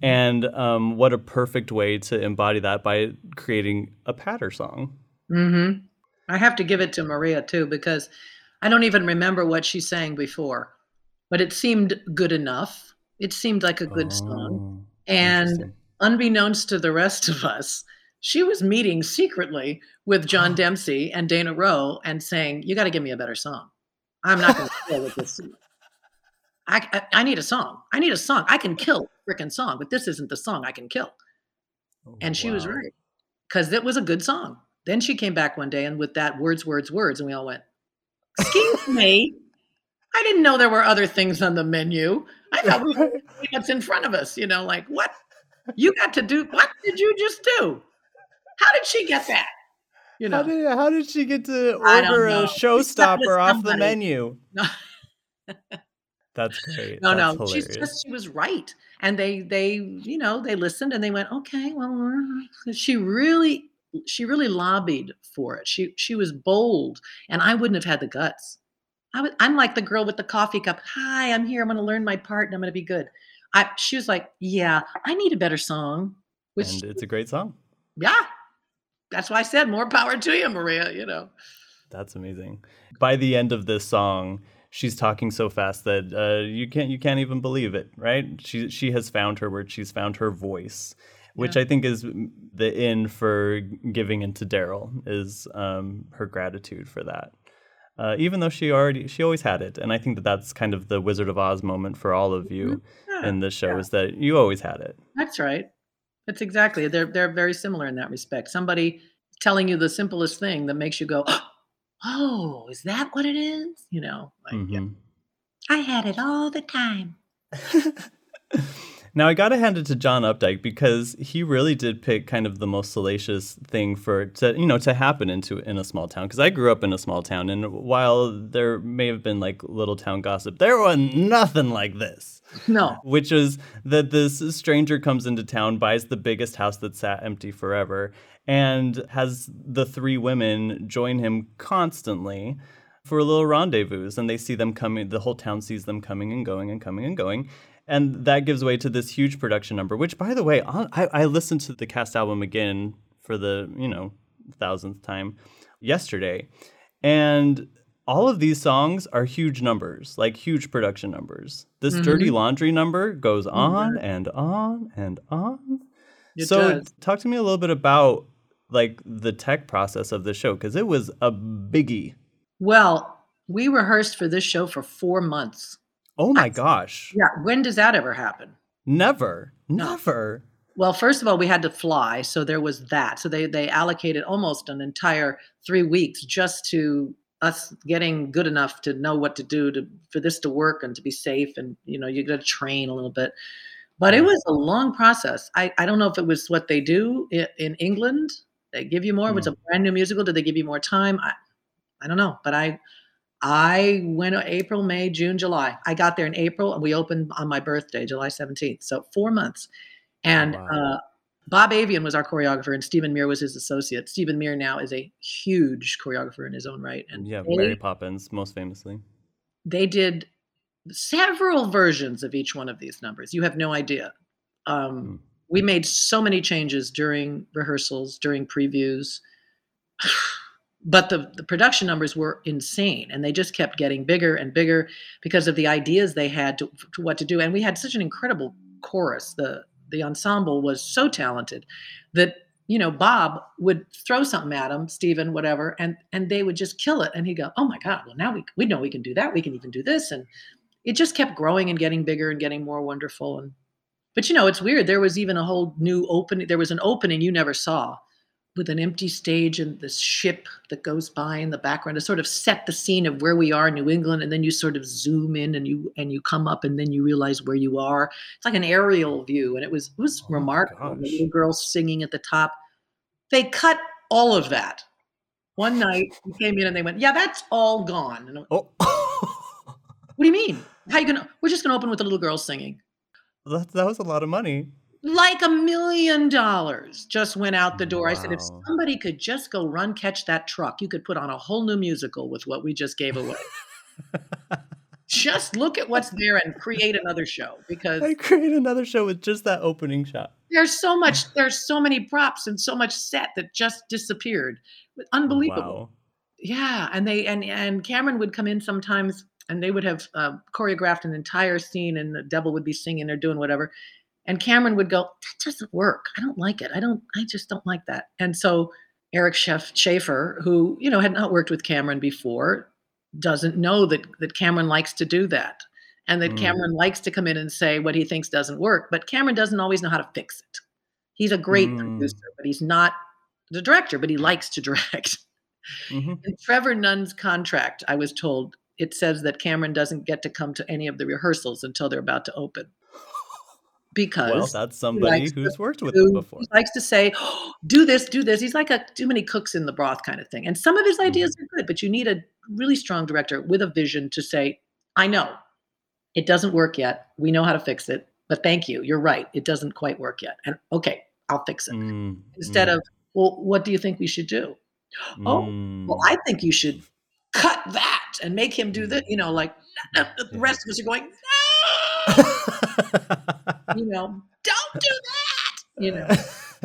And um, what a perfect way to embody that by creating a patter song. hmm I have to give it to Maria too because I don't even remember what she sang before, but it seemed good enough. It seemed like a good song. Oh, And unbeknownst to the rest of us, she was meeting secretly with John oh. Dempsey and Dana Rowe and saying, "You got to give me a better song. I'm not going to kill with this. I, I I need a song. I need a song. I can [laughs] kill a freaking song, but this isn't the song I can kill." Oh, and she was right because it was a good song. Then she came back one day and with that words, words, words, and we all went, "Excuse [laughs] me, I didn't know there were other things on the menu. I thought we were what's in front of us. You know, like what you got to do? What did you just do? How did she get that? You How know, did how did she get to order a She slept with showstopper off the menu? No. [laughs] That's great. no, That's no. She's just she was right, and they they you know they listened and they went okay. Well, uh," she really she really lobbied for it. She she was bold, and I wouldn't have had the guts. I would, I'm like the girl with the coffee cup. Hi, I'm here. I'm going to learn my part, and I'm going to be good. I she was like, yeah, I need a better song. Which and it's a great song. yeah, that's why I said more power to you, Maria. You know. That's amazing. By the end of this song, she's talking so fast that uh, you can't you can't even believe it, right? She she has found her word. She's found her voice, which Yeah. I think is the in for giving into Daryl is um, her gratitude for that. Uh, even though she already she always had it, and I think that that's kind of the Wizard of Oz moment for all of you Yeah, in this show yeah. is that you always had it. That's right. That's exactly. They're they're very similar in that respect. Somebody telling you the simplest thing that makes you go, [gasps] "Oh, is that what it is?" You know, like yeah. Mhm. I had it all the time. [laughs] now I gotta hand it to John Updike because he really did pick kind of the most salacious thing for to you know to happen into in a small town. Because I grew up in a small town, and while there may have been like little town gossip, there was nothing like this. No, [laughs] Which is that this stranger comes into town, buys the biggest house that sat empty forever, and has the three women join him constantly for a little rendezvous. And they see them coming, the whole town sees them coming and going and coming and going. And that gives way to this huge production number, which, by the way, I, I listened to the cast album again for the, you know, thousandth time yesterday. And all of these songs are huge numbers, like huge production numbers. This Mhm. Dirty Laundry number goes on and on and on. it so does. talk to me a little bit about like the tech process of the show because it was a biggie. Well, we rehearsed for this show for four months. Oh my gosh. Yeah, when does that ever happen? Never. Never. Well, first of all, we had to fly, so there was that. So they they allocated almost an entire three weeks just to us getting good enough to know what to do to for this to work and to be safe. And you know, you got to train a little bit. But it was a long process. I, I don't know if it was what they do in, England. They give you more. It's a brand new musical. Did they give you more time? I, I don't know. But I I went April, May, June, July. I got there in April and we opened on my birthday, July 17th. So four months. And Wow. uh, Bob Avian was our choreographer and Stephen Mear was his associate. Stephen Mear now is a huge choreographer in his own right. And Yeah, they, Mary Poppins, most famously. they did several versions of each one of these numbers. You have no idea. Um, Hmm. We made so many changes during rehearsals, during previews. [sighs] But the, the production numbers were insane and they just kept getting bigger and bigger because of the ideas they had to, to what to do. And we had such an incredible chorus. The the ensemble was so talented that you know Bob would throw something at him, Stephen, whatever, and and they would just kill it. And he'd go, "Oh my God! Well, now we we know we can do that. We can even do this." And it just kept growing and getting bigger and getting more wonderful. And but you know, it's weird. There was even a whole new opening. There was an opening you never saw with an empty stage and this ship that goes by in the background to sort of set the scene of where we are in New England and then you sort of zoom in and you and you come up and then you realize where you are. It's like an aerial view and it was it was Oh remarkable. The little girl singing at the top. They cut all of that. One night we came in and they went, "Yeah, that's all gone." And I went, Oh, what do you mean? How you gonna? We're just gonna open with the little girl singing. that, that was a lot of money. Like a million dollars just went out the door. I said, if somebody could just go run catch that truck, you could put on a whole new musical with what we just gave away. just look at what's there and create another show because I create another show with just that opening shot. there's so [laughs] much, there's so many props and so much set that just disappeared. Unbelievable. Wow. Yeah, and they and and Cameron would come in sometimes, and they would have uh, choreographed an entire scene, and the devil would be singing or doing whatever, and Cameron would go, "That doesn't work. I don't like it. I don't. I just don't like that." And so Eric Schaff, Schaeffer, who you know had not worked with Cameron before, doesn't know that that Cameron likes to do that, and that Mm. Cameron likes to come in and say what he thinks doesn't work, but Cameron doesn't always know how to fix it. He's a great Mm. producer, but he's not the director. But he likes to [laughs] direct. Mhm. In Trevor Nunn's contract, I was told it says that Cameron doesn't get to come to any of the rehearsals until they're about to open. Because Well, that's somebody likes who's to worked with them before. he likes to say, "Oh, [gasps] do this, do this. He's like a too many cooks in the broth kind of thing. And some of his ideas Mm-hmm. are good, but you need a really strong director with a vision to say, I know it doesn't work yet. We know how to fix it, but thank you. You're right. It doesn't quite work yet. And okay, I'll fix it. Mm, Instead mm, of, well, what do you think we should do? oh, well, mm. I think you should cut that and make him do that. You know, like [laughs] the rest of us are going, no, [laughs] you know, don't do that. You know,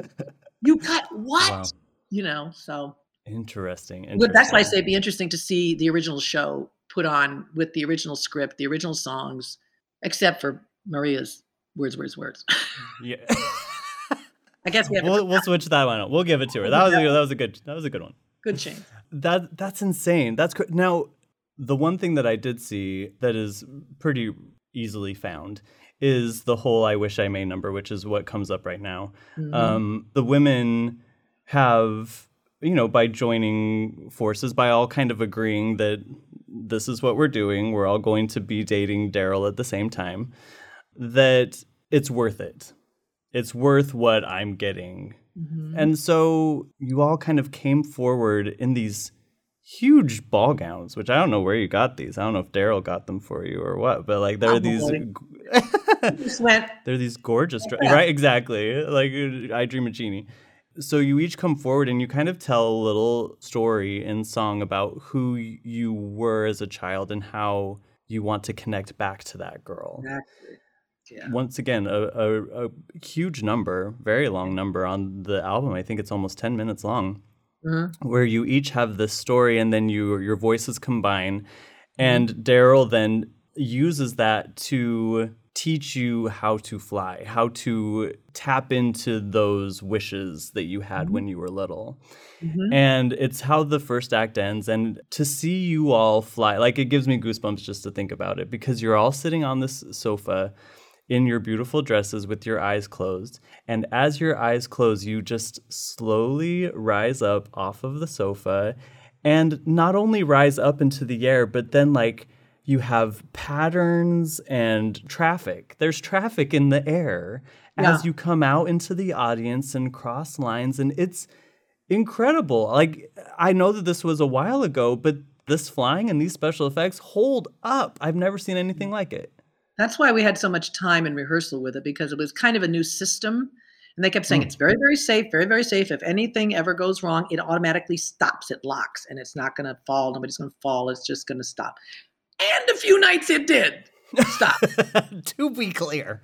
[laughs] you cut what? Wow. you know, so Interesting. but that's why I say it'd be interesting to see the original show put on with the original script, the original songs, except for Maria's words, words, words. [laughs] Yeah. I guess we have we'll, a we'll switch that one. Up. We'll give it to her. That was a, that was a good that was a good one. good change. That that's insane. That's cr- now the one thing that I did see that is pretty easily found is the whole "I wish I may" number, which is what comes up right now. Mhm. Um, the women have you know by joining forces by all kind of agreeing that this is what we're doing. We're all going to be dating Daryl at the same time. That it's worth it. It's worth what I'm getting Mhm. and so you all kind of came forward in these huge ball gowns, which I don't know where you got these. I don't know if Daryl got them for you or what, but like there are these [laughs] went [laughs] they're these gorgeous dre- right exactly like I dream a genie. So you each come forward and you kind of tell a little story in song about who you were as a child and how you want to connect back to that girl Exactly. Yeah. once again a, a, a huge number very long number on the album i think it's almost 10 minutes long Mhm. where you each have this story and then you your voices combine Mm-hmm. and daryl then uses that to teach you how to fly how to tap into those wishes that you had Mm-hmm. when you were little Mhm. and it's how the first act ends and to see you all fly like it gives me goosebumps just to think about it because you're all sitting on this sofa in your beautiful dresses with your eyes closed and as your eyes close you just slowly rise up off of the sofa and not only rise up into the air but then like you have patterns and traffic there's traffic in the air Yeah. as you come out into the audience and cross lines and it's incredible. Like I know that this was a while ago, but this flying and these special effects hold up. I've never seen anything like it. That's why we had so much time in rehearsal with it because it was kind of a new system. And they kept saying Mm. it's very, very safe, very, very safe. If anything ever goes wrong, it automatically stops, it locks, and it's not going to fall. Nobody's going to fall. It's just going to stop. And a few nights it did stop. [laughs] to be clear,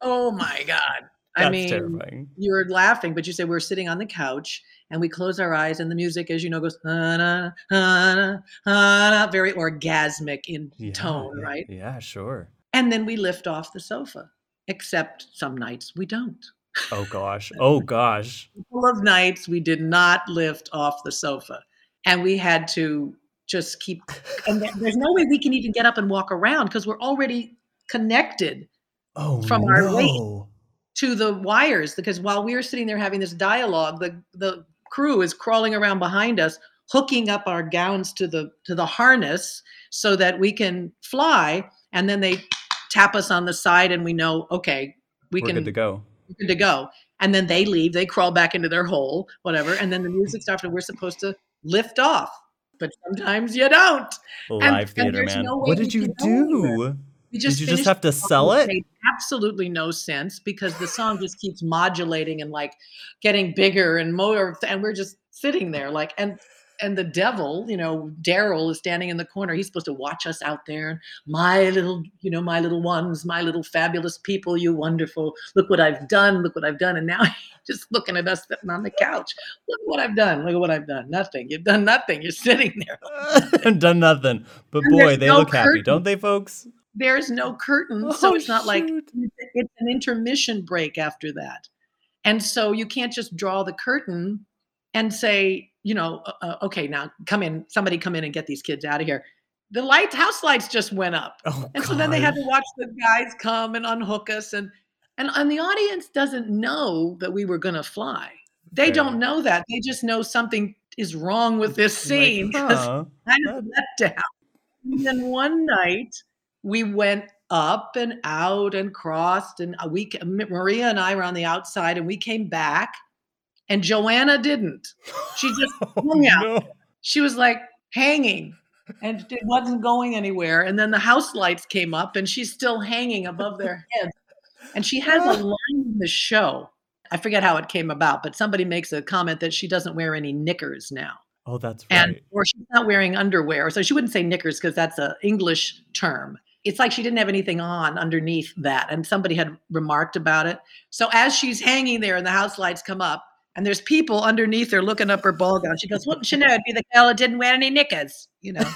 oh my God. that's I mean, terrifying. you were laughing, but you said we were sitting on the couch and we close our eyes, and the music, as you know, goes "Ah-na, ah-na, ah-na," very orgasmic in Yeah, tone, yeah, right? Yeah, sure. And then we lift off the sofa, except some nights we don't. Oh gosh. [laughs] Oh gosh. couple of nights we did not lift off the sofa and we had to just keep and there's no way we can even get up and walk around because we're already connected Oh From our weight. to the wires because while we were sitting there having this dialogue the the crew is crawling around behind us hooking up our gowns to the to the harness so that we can fly and then they tap us on the side and we know okay we We're can good to go. good to go. And then they leave, they crawl back into their hole, whatever. And then the music stops and we're supposed to lift off. But sometimes you don't. Live and theater, there's man. no what did you can go anywhere. do? Did you just have to sell it? made absolutely no sense because the song just keeps modulating and like getting bigger and more and we're just sitting there like and and the devil, you know, Daryl is standing in the corner. He's supposed to watch us out there. My little, you know, my little ones, my little fabulous people, you wonderful. Look what I've done. Look what I've done. And now [laughs] he's just looking at us sitting on the couch. Look what I've done. Look at what I've done. Nothing. You've done nothing. You're sitting there. And [laughs] done nothing. But boy, they no look happy, don't they, folks? There's no curtain. Oh, so Oh, it's not like it's an intermission break after that. And so you can't just draw the curtain and say, you know, uh, uh, okay, now come in, somebody come in and get these kids out of here. The lights, house lights just went up. Oh, And so then they had to watch the guys come and unhook us and and, and the audience doesn't know that we were going to fly. They Fair. don't know that. They just know something is wrong with this scene because huh, kind of let down. And then one night we went up and out and crossed, and a week Maria and I were on the outside, and we came back, and Joanna didn't. She just [laughs] oh, hung out. no. She was like hanging. And it wasn't going anywhere. And then the house lights came up, and she's still hanging above their [laughs] heads. And she has a [laughs] line in the show. I forget how it came about, but somebody makes a comment that she doesn't wear any knickers now Oh, that's right. and or she's not wearing underwear. So she wouldn't say knickers because that's a English term. It's like she didn't have anything on underneath that, and somebody had remarked about it. So as she's hanging there and the house lights come up, And there's people underneath her looking up her ball gown. She goes, Wouldn't you know it'd be the girl that didn't wear any knickers? You know.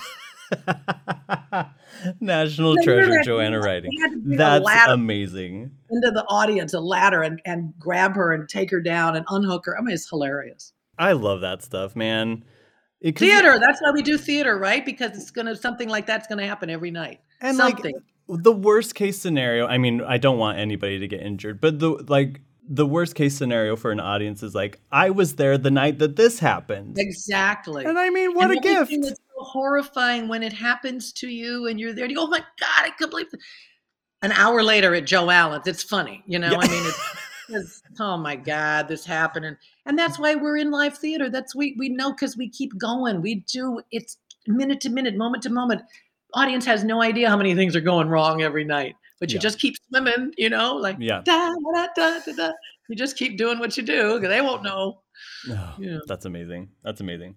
[laughs] National No, treasure, Joanna. Riding. We had to bring a That's amazing. into the audience, a ladder, and, and grab her and take her down and unhook her. I mean, it's hilarious. I love that stuff, man. It- Theater. That's why we do theater, right? Because it's gonna something like that's gonna happen every night. and something. like the worst case scenario. I mean, I don't want anybody to get injured, but the like the worst case scenario for an audience is like, I was there the night that this happened, exactly. and I mean, what And a gift! everything that's so horrifying when it happens to you and you're there and you go, oh my God, I can't believe it. An hour later at Joe Allen's, it's funny. You know, Yeah. I mean, it's, [laughs] it's, oh my God, this happened. And, and that's why we're in live theater. That's we, we know because we keep going. We do, it's minute to minute, moment to moment. Audience has no idea how many things are going wrong every night, but you Yeah. just keep swimming, you know, like yeah, da, da, da, da, da. You just keep doing what you do 'cause they won't know. Oh, Yeah. that's amazing. That's amazing.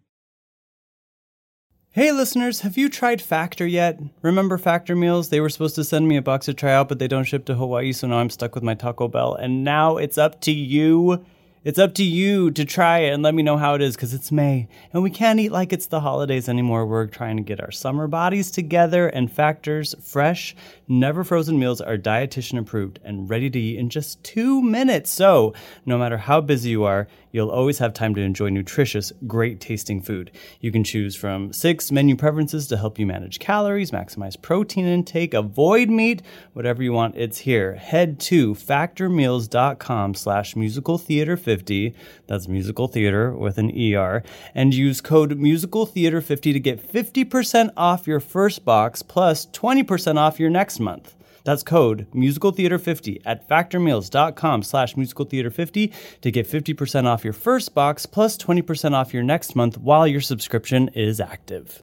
Hey listeners, have you tried Factor yet? Remember Factor meals? They were supposed to send me a box to try out, but they don't ship to Hawaii, so now I'm stuck with my Taco Bell. And now it's up to you. It's up to you to try it and let me know how it is because it's May and we can't eat like it's the holidays anymore. We're trying to get our summer bodies together and Factor's fresh, never frozen meals are dietitian approved and ready to eat in just two minutes. So, no matter how busy you are, you'll always have time to enjoy nutritious, great tasting food. You can choose from six menu preferences to help you manage calories, maximize protein intake, avoid meat, whatever you want, it's here. Head to factormeals.com slash musical theater 50. That's musical theater with an ER. And use code musical theater 50 to get 50% off your first box plus 20% off your next month. That's code musicaltheater50 at factormeals.com slash musicaltheater50 to get 50% off your first box plus 20% off your next month while your subscription is active.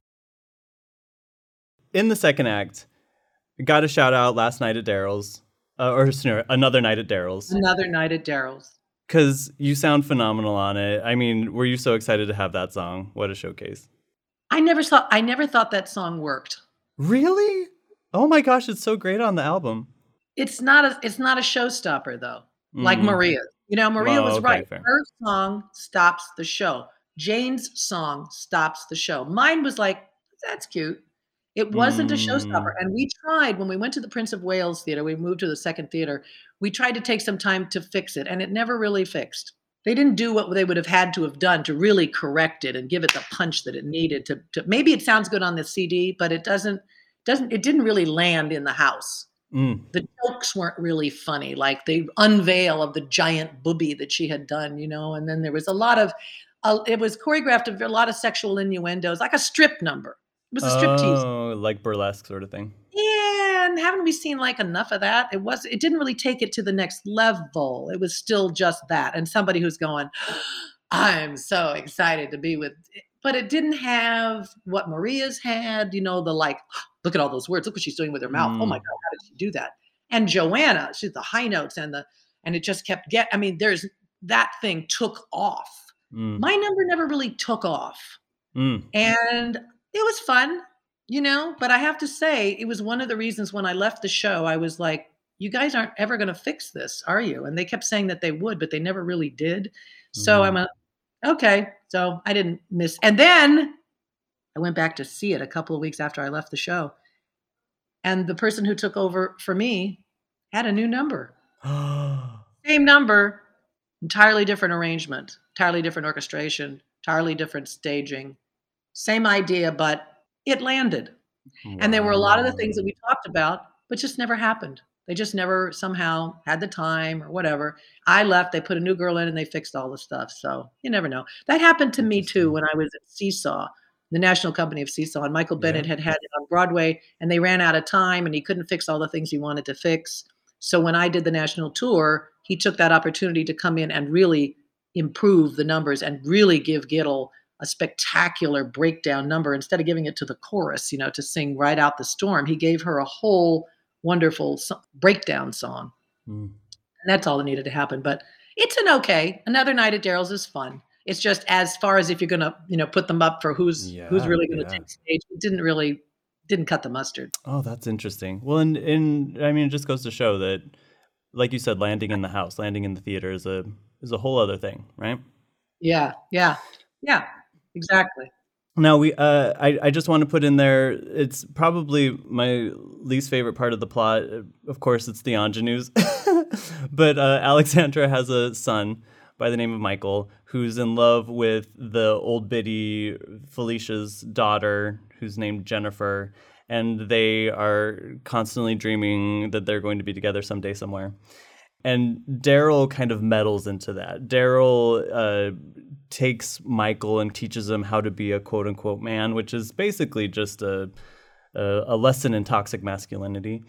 In the second act, got a shout out last night at Daryl's, uh, or sorry, another night at Daryl's, Another night at Daryl's. because you sound phenomenal on it. I mean, were you so excited to have that song? What a showcase. I never saw. I never thought that song worked. Really? Oh my gosh, it's so great on the album. It's not a. It's not a showstopper though. Like Mm. Maria. You know, Maria Well, was okay, right. fair. Her song stops the show. Jane's song stops the show. Mine was like, that's cute. It wasn't a showstopper. Mm. And we tried when we went to the Prince of Wales Theater, we moved to the second theater. We tried to take some time to fix it, and it never really fixed. They didn't do what they would have had to have done to really correct it and give it the punch that it needed to, to maybe it sounds good on the CD, but it doesn't doesn't it didn't really land in the house. Mm. the jokes weren't really funny like the unveil of the giant booby that she had done you know and then there was a lot of uh, it was choreographed of a lot of sexual innuendos like a strip number. It was a striptease Oh, like burlesque sort of thing. yeah and haven't we seen like enough of that? It was it didn't really take it to the next level. It was still just that and somebody who's going i'm so excited to be with but it didn't have what maria's had you know the like look at all those words look what she's doing with her mouth oh my Mm. god how did she do that and joanna she's the high notes and the and it just kept get i mean there's that thing took off Mm. my number never really took off Mm. and it was fun, you know. But I have to say, it was one of the reasons when I left the show, I was like, "You guys aren't ever going to fix this, are you?" And they kept saying that they would, but they never really did. So Mm. I'm a, okay. So I didn't miss. And then I went back to see it a couple of weeks after I left the show, and the person who took over for me had a new number, [gasps] same number, entirely different arrangement, entirely different orchestration, entirely different staging, same idea, but it landed. And there were a lot of the things that we talked about, but just never happened. They just never somehow had the time or whatever. I left, they put a new girl in and they fixed all the stuff. So you never know. That happened to me too when I was at Seesaw, the National Company of Seesaw. And Michael Yeah. Bennett had had it on Broadway and they ran out of time and he couldn't fix all the things he wanted to fix. So when I did the national tour, he took that opportunity to come in and really improve the numbers and really give Gittel a spectacular breakdown number instead of giving it to the chorus, you know, to sing right out the storm. He gave her a whole wonderful so- breakdown song. Mm. And that's all that needed to happen. But it's an okay. Another night at Daryl's is fun. It's just as far as if you're gonna, you know, put them up for who's who's really gonna yeah. take stage. It didn't really didn't cut the mustard. Oh, that's interesting. Well, and, and I mean, it just goes to show that, like you said, landing in the house, landing in the theater is a is a whole other thing, right? Yeah, yeah, yeah, exactly. Now we, uh, I, I just want to put in there. It's probably my least favorite part of the plot. Of course, it's the ingenues, [laughs] but uh, Alexandra has a son by the name of Michael who's in love with the old biddy Felicia's daughter, who's named Jennifer, and they are constantly dreaming that they're going to be together someday somewhere. And Daryl kind of meddles into that. Daryl uh, takes Michael and teaches him how to be a quote unquote man, which is basically just a, a, a lesson in toxic masculinity.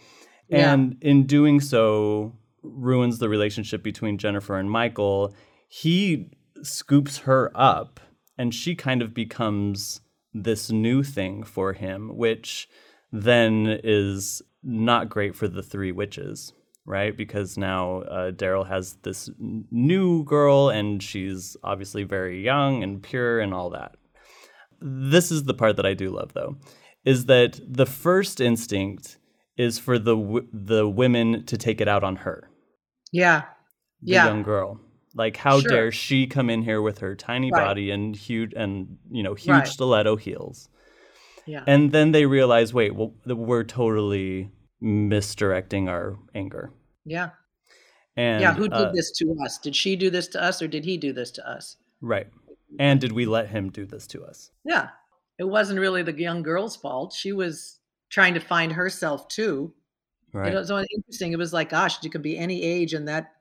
Yeah. And in doing so, ruins the relationship between Jennifer and Michael. He scoops her up, and she kind of becomes this new thing for him, which then is not great for the three witches right? Because now uh, Daryl has this n- new girl, and she's obviously very young and pure and all that. This is the part that I do love, though, is that the first instinct is for the w- the women to take it out on her, Yeah, the Yeah. young girl. Like, how Sure. dare she come in here with her tiny Right. body and huge and you know huge Right. stiletto heels, yeah, and then they realize, wait, well, we're totally misdirecting our anger. yeah, And yeah. Who did uh, this to us? Did she do this to us, or did he do this to us? Right. And did we let him do this to us? Yeah, it wasn't really the young girl's fault. She was trying to find herself too. Right. It was so interesting. It was like, gosh, you could be any age, and that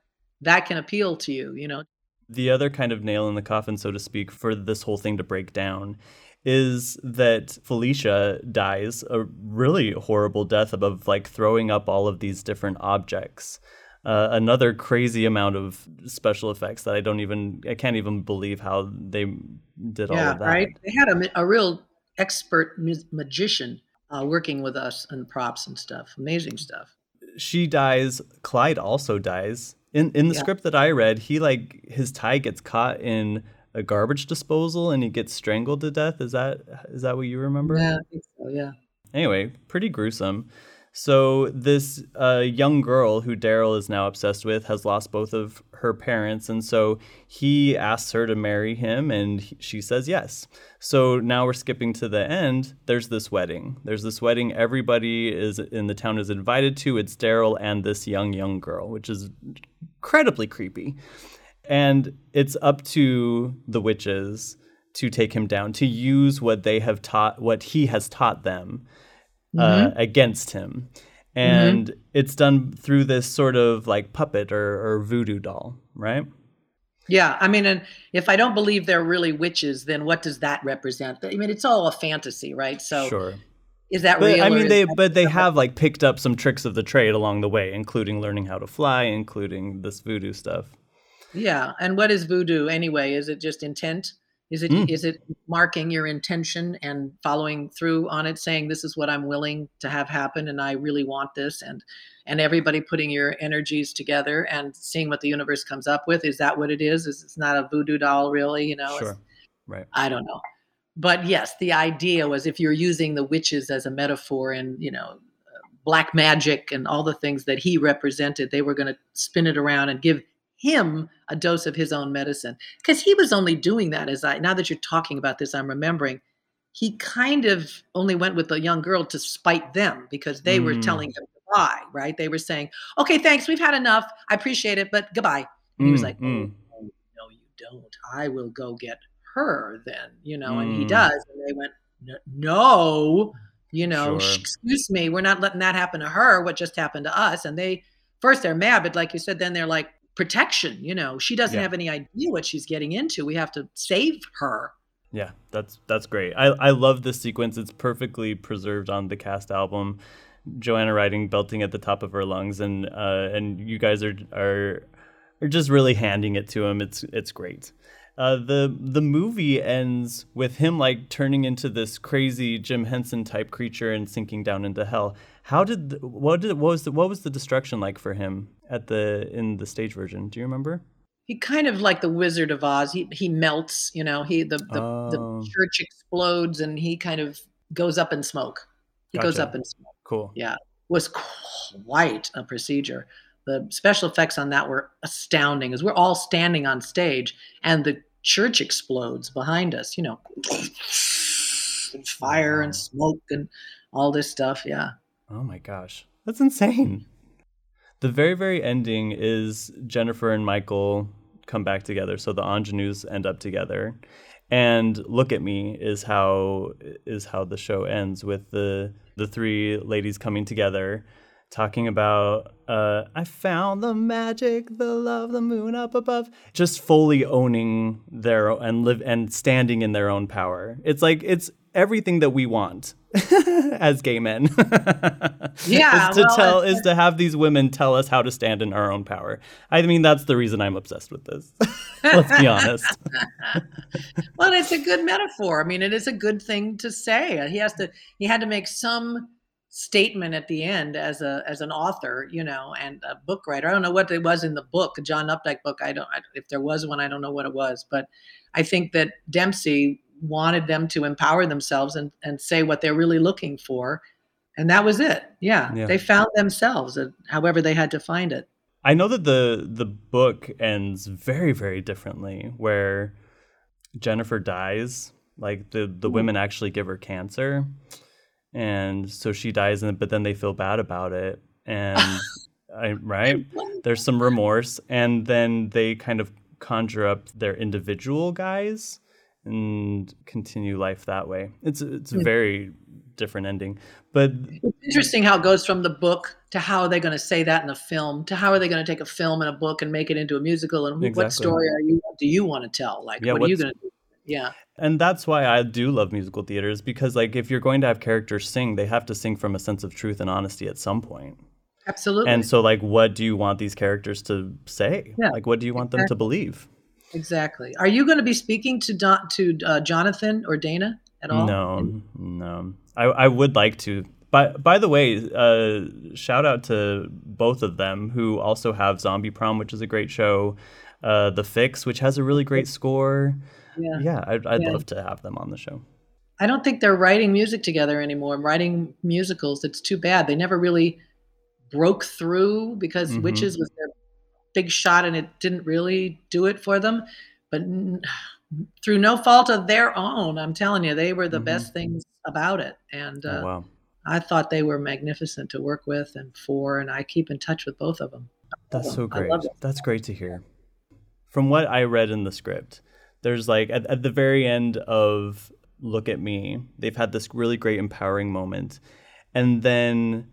that can appeal to you. You know, the other kind of nail in the coffin, so to speak, for this whole thing to break down is that Felicia dies a really horrible death of like throwing up all of these different objects. Uh, another crazy amount of special effects that I don't even I can't even believe how they did all of that. right. They had a, a real expert magician uh, working with us and props and stuff. Amazing stuff. She dies. Clyde also dies. In in the Yeah. script that I read, he like his tie gets caught in a garbage disposal and he gets strangled to death. Is that is that what you remember? Yeah, I think so. Yeah. Anyway, pretty gruesome. So this uh, young girl who Daryl is now obsessed with has lost both of her parents, and so he asks her to marry him, and he- she says yes. So now we're skipping to the end. There's this wedding. There's this wedding. Everybody is in the town is invited to. It's Daryl and this young young girl, which is incredibly creepy. And it's up to the witches to take him down, to use what they have taught, what he has taught them uh, against him. And it's done through this sort of like puppet or, or voodoo doll, right? Yeah, I mean, and if I don't believe they're really witches, then what does that represent? I mean, it's all a fantasy, right? So sure. is that But real? I mean, they but they have like picked up some tricks of the trade along the way, including learning how to fly, including this voodoo stuff. yeah. And what is voodoo anyway? Is it just intent? Is it is Mm. it marking your intention and following through on it, saying this is what I'm willing to have happen, and I really want this, and and everybody putting your energies together and seeing what the universe comes up with? Is that what it is? Is it's not a voodoo doll, really? You know, Sure. Right. I don't know. But yes, the idea was if you're using the witches as a metaphor and, you know, black magic and all the things that he represented, they were going to spin it around and give him a dose of his own medicine. Because he was only doing that as I, now that you're talking about this, I'm remembering, he kind of only went with the young girl to spite them because they were Mm. telling him goodbye, right? They were saying, okay, thanks, we've had enough. I appreciate it, but goodbye. And he was Mm, like, mm. oh, no, you don't. I will go get her then, you know, and he Mm. does. And they went, no, you know, Sure. Excuse me, we're not letting that happen to her. What just happened to us? And they, first they're mad, but like you said, then they're like, protection, you know, she doesn't Yeah. have any idea what she's getting into. We have to save her. Yeah, that's that's great. I I love this sequence. It's perfectly preserved on the cast album. Joanna Riding belting at the top of her lungs, and uh, and you guys are are are just really handing it to him. It's it's great. Uh, the the movie ends with him like turning into this crazy Jim Henson type creature and sinking down into hell. How did what did what was the what was the destruction like for him at the in the stage version? Do you remember? He kind of like the Wizard of Oz. He he melts, you know. He the the, Oh. the church explodes and he kind of goes up in smoke. He goes up in smoke. Cool. Yeah, was quite a procedure. The special effects on that were astounding, as we're all standing on stage, and the church explodes behind us, you know, and fire and smoke and all this stuff. Yeah. Oh my gosh. That's insane. The very, very ending is Jennifer and Michael come back together. So the ingenues end up together. And look at me is how is how the show ends with the the three ladies coming together talking about uh I found the magic, the love, the moon up above. Just fully owning their and live and standing in their own power. It's like it's everything that we want [laughs] as gay men. [laughs] Yeah, is to well, tell is to have these women tell us how to stand in our own power. I mean, that's the reason I'm obsessed with this. [laughs] Let's be honest. well, it's a good metaphor. I mean, it is a good thing to say. He has to. He had to make some statement at the end as a as an author, you know, and a book writer. I don't know what it was in the book, a John Updike book. I don't. I, if there was one, I don't know what it was, but I think that Dempsey wanted them to empower themselves and and say what they're really looking for, and that was it. Yeah, Yeah. they found themselves, however they had to find it. I know that the the book ends very very differently where Jennifer dies like the the mm-hmm. women actually give her cancer and so she dies and but then they feel bad about it and [laughs] I right there's some remorse and then they kind of conjure up their individual guys and continue life that way. It's it's a hmm. very different ending. But It's interesting how it goes from the book to how are they going to say that in a film to how are they going to take a film and a book and make it into a musical and what story are you do you want to tell like Yeah, what are you going to do yeah and that's why I do love musical theaters because like if you're going to have characters sing, they have to sing from a sense of truth and honesty at some point. absolutely And so like what do you want these characters to say? Yeah, like what do you want them to believe? exactly are you going to be speaking to Don, to uh, Jonathan or Dana at all No, no. I, I would like to. By, by the way, uh, shout out to both of them who also have Zombie Prom, which is a great show. Uh, the Fix, which has a really great score. Yeah Yeah, I'd, I'd Yeah. love to have them on the show. I don't think they're writing music together anymore I'm writing musicals it's too bad they never really broke through because Mhm. Witches was their big shot and it didn't really do it for them. But n- [sighs] through no fault of their own, I'm telling you, they were the Mhm. best things about it. And uh, oh, wow. I thought they were magnificent to work with and for, and I keep in touch with both of them. That's so great. That's great to hear. From what I read in the script, there's like at, at the very end of Look at Me, they've had this really great empowering moment. And then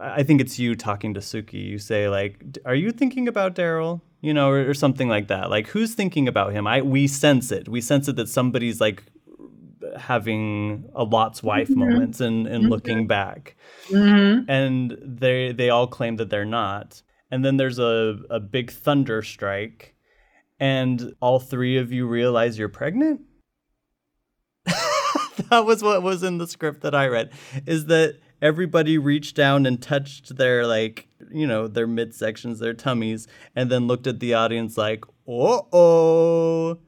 I think it's you talking to Suki. You say like, "Are you thinking about Darryl?" You know, or, or something like that. Like, who's thinking about him? I we sense it. We sense it that somebody's like having a Lot's wife moments and and looking back Mm-hmm. and they they all claim that they're not. And then there's a, a big thunder strike, and all three of you realize you're pregnant. [laughs] that was what was in the script that I read. Is that everybody reached down and touched their like you know their midsections, their tummies, and then looked at the audience like, oh oh.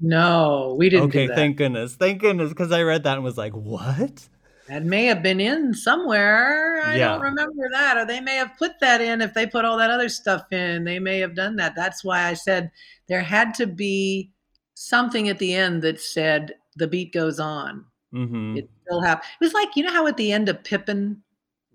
No, we didn't Okay, do that. thank goodness, thank goodness, because I read that and was like, what? That may have been in somewhere. I Yeah. don't remember that. Or they may have put that in if they put all that other stuff in. They may have done that. That's why I said there had to be something at the end that said the beat goes on. Mm-hmm. It still happened. It was like, you know how at the end of Pippin,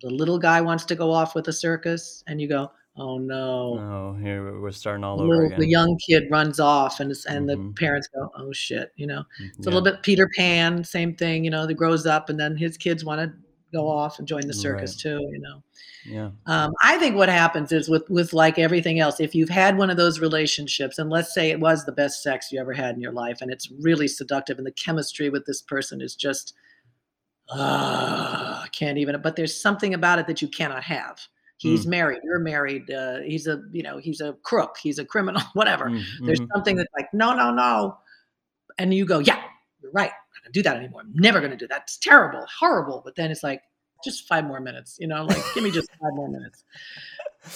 the little guy wants to go off with a circus, and you go, oh no. Oh, here we- we're starting all The over again. the young kid runs off, and it's, and the Mhm. parents go, "Oh shit!" You know, it's a little bit Peter Pan, same thing. You know, that grows up, and then his kids want to go off and join the circus Right. too. You know, Yeah. um, I think what happens is with with like everything else, if you've had one of those relationships, and let's say it was the best sex you ever had in your life, and it's really seductive, and the chemistry with this person is just, uh, I can't even. But there's something about it that you cannot have. He's married. You're married. Uh, he's a you know he's a crook. He's a criminal. [laughs] Whatever. Mm, There's mhm. something that's like no no no, and you go yeah you're right. I'm not gonna do that anymore. I'm never gonna do that. It's terrible, horrible. But then it's like just five more minutes. You know, like give me just five more minutes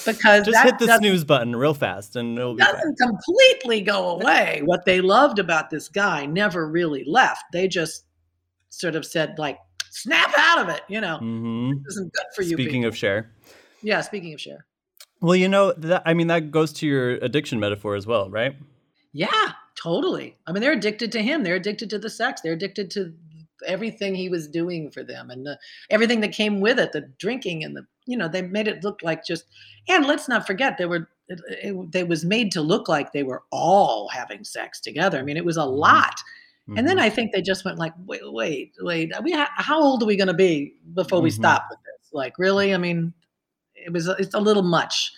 because Just hit the snooze button real fast and it'll be fine. doesn't completely go away. What they loved about this guy never really left. They just sort of said like, snap out of it. You know, hmm this isn't good for you. Speaking people. of share. Yeah, speaking of share. Well, you know, that, I mean, that goes to your addiction metaphor as well, right? Yeah, totally. I mean, they're addicted to him. They're addicted to the sex. They're addicted to everything he was doing for them and the, everything that came with it, the drinking and the, you know, they made it look like just, and let's not forget they were, it, it, it was made to look like they were all having sex together. I mean, it was a Mhm. lot. Mhm. And then I think they just went like, wait, wait, wait. We ha- how old are we going to be before we Mhm. stop with this? Like, really? I mean, it was it's a little much.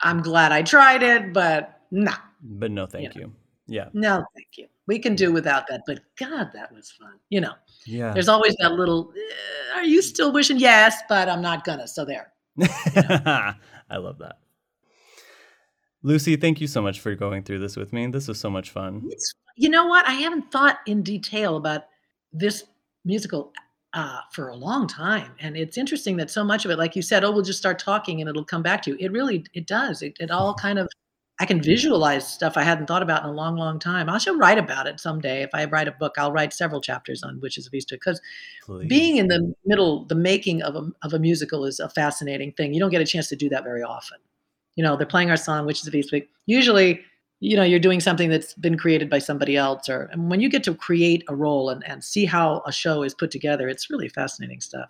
I'm glad I tried it, but no, but no, thank you. Yeah. no, thank you. We can do without that. But God, that was fun. You know, Yeah. there's always that little. "Eh, are you still wishing? Yes, but I'm not gonna. So there. [laughs] I love that. Lucie, thank you so much for going through this with me. This was so much fun. It's, you know what? I haven't thought in detail about this musical uh, for a long time, and it's interesting that so much of it, like you said, oh, we'll just start talking and it'll come back to you. It really, it does. It, it all kind of, I can visualize stuff I hadn't thought about in a long, long time. I shall write about it someday. If I write a book, I'll write several chapters on Witches of Eastwick because being in the middle, the making of a, of a musical is a fascinating thing. You don't get a chance to do that very often. You know, they're playing our song, Witches of Eastwick. Usually, you know, you're doing something that's been created by somebody else, or and when you get to create a role and, and see how a show is put together, it's really fascinating stuff.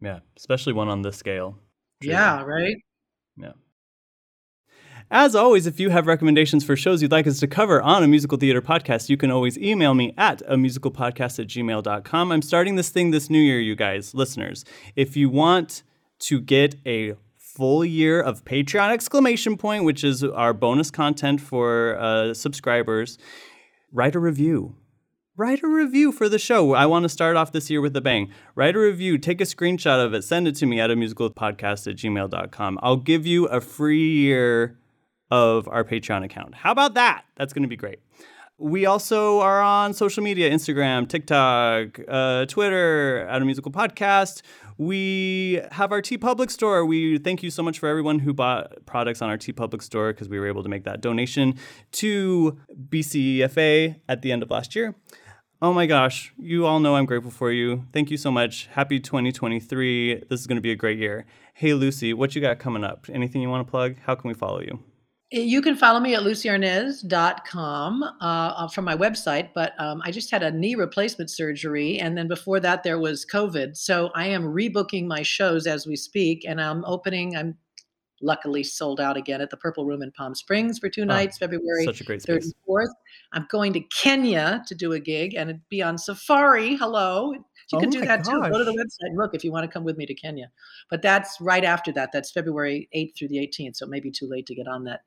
yeah, especially one on this scale. Yeah, right. Yeah. As always, if you have recommendations for shows you'd like us to cover on a musical theater podcast, you can always email me at a musical podcast at gmail.com. I'm starting this thing this new year, you guys, listeners. If you want to get a full year of Patreon exclamation point, which is our bonus content for uh, subscribers, write a review. Write a review for the show. I want to start off this year with a bang. Write a review, take a screenshot of it, send it to me at a musical podcast at gmail.com. I'll give you a free year of our Patreon account. How about that? That's going to be great. We also are on social media Instagram, TikTok, uh, Twitter, at a musical podcast. We have our TeePublic store. We thank you so much for everyone who bought products on our TeePublic store because we were able to make that donation to BCFA at the end of last year. Oh my gosh, you all know I'm grateful for you. Thank you so much. Happy 2023. This is going to be a great year. Hey, Lucie, what you got coming up? Anything you want to plug? How can we follow you? You can follow me at luciearnaz.com uh, from my website, but um, I just had a knee replacement surgery. And then before that, there was COVID. So I am rebooking my shows as we speak. And I'm opening, I'm luckily sold out again at the Purple Room in Palm Springs for two nights, February Such a great 3rd space. I'm going to Kenya to do a gig and it'd be on Safari. Hello. You Oh can do that too. Go to the website and look if you want to come with me to Kenya. But that's right after that. That's February 8th through the 18th. So it may be too late to get on that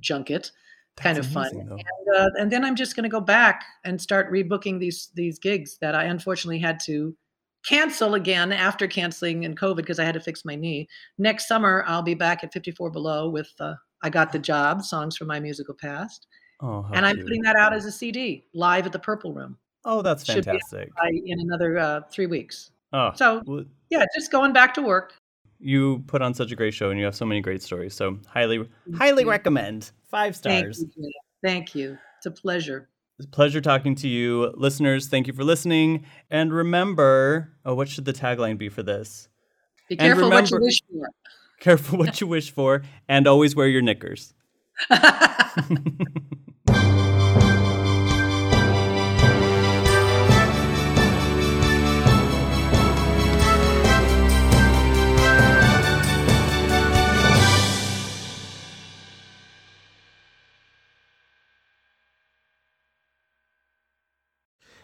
junket. kind of fun. amazing, though. And, uh, and then I'm just going to go back and start rebooking these these gigs that I unfortunately had to cancel again after canceling in COVID because I had to fix my knee. Next summer I'll be back at 54 Below with uh, I Got the Job songs from my musical past, Oh, and I'm cute. putting that out as a CD live at the Purple Room Oh, that's fantastic. I, in another uh, three weeks. Oh, So yeah, just going back to work. You put on such a great show and you have so many great stories. So highly, highly you. recommend. Five stars. Thank you. Thank you. It's a pleasure. It's a pleasure talking to you. Listeners, thank you for listening. And remember, oh, what should the tagline be for this? Be careful what you wish for. [laughs] Careful what you wish for, and always wear your knickers. [laughs]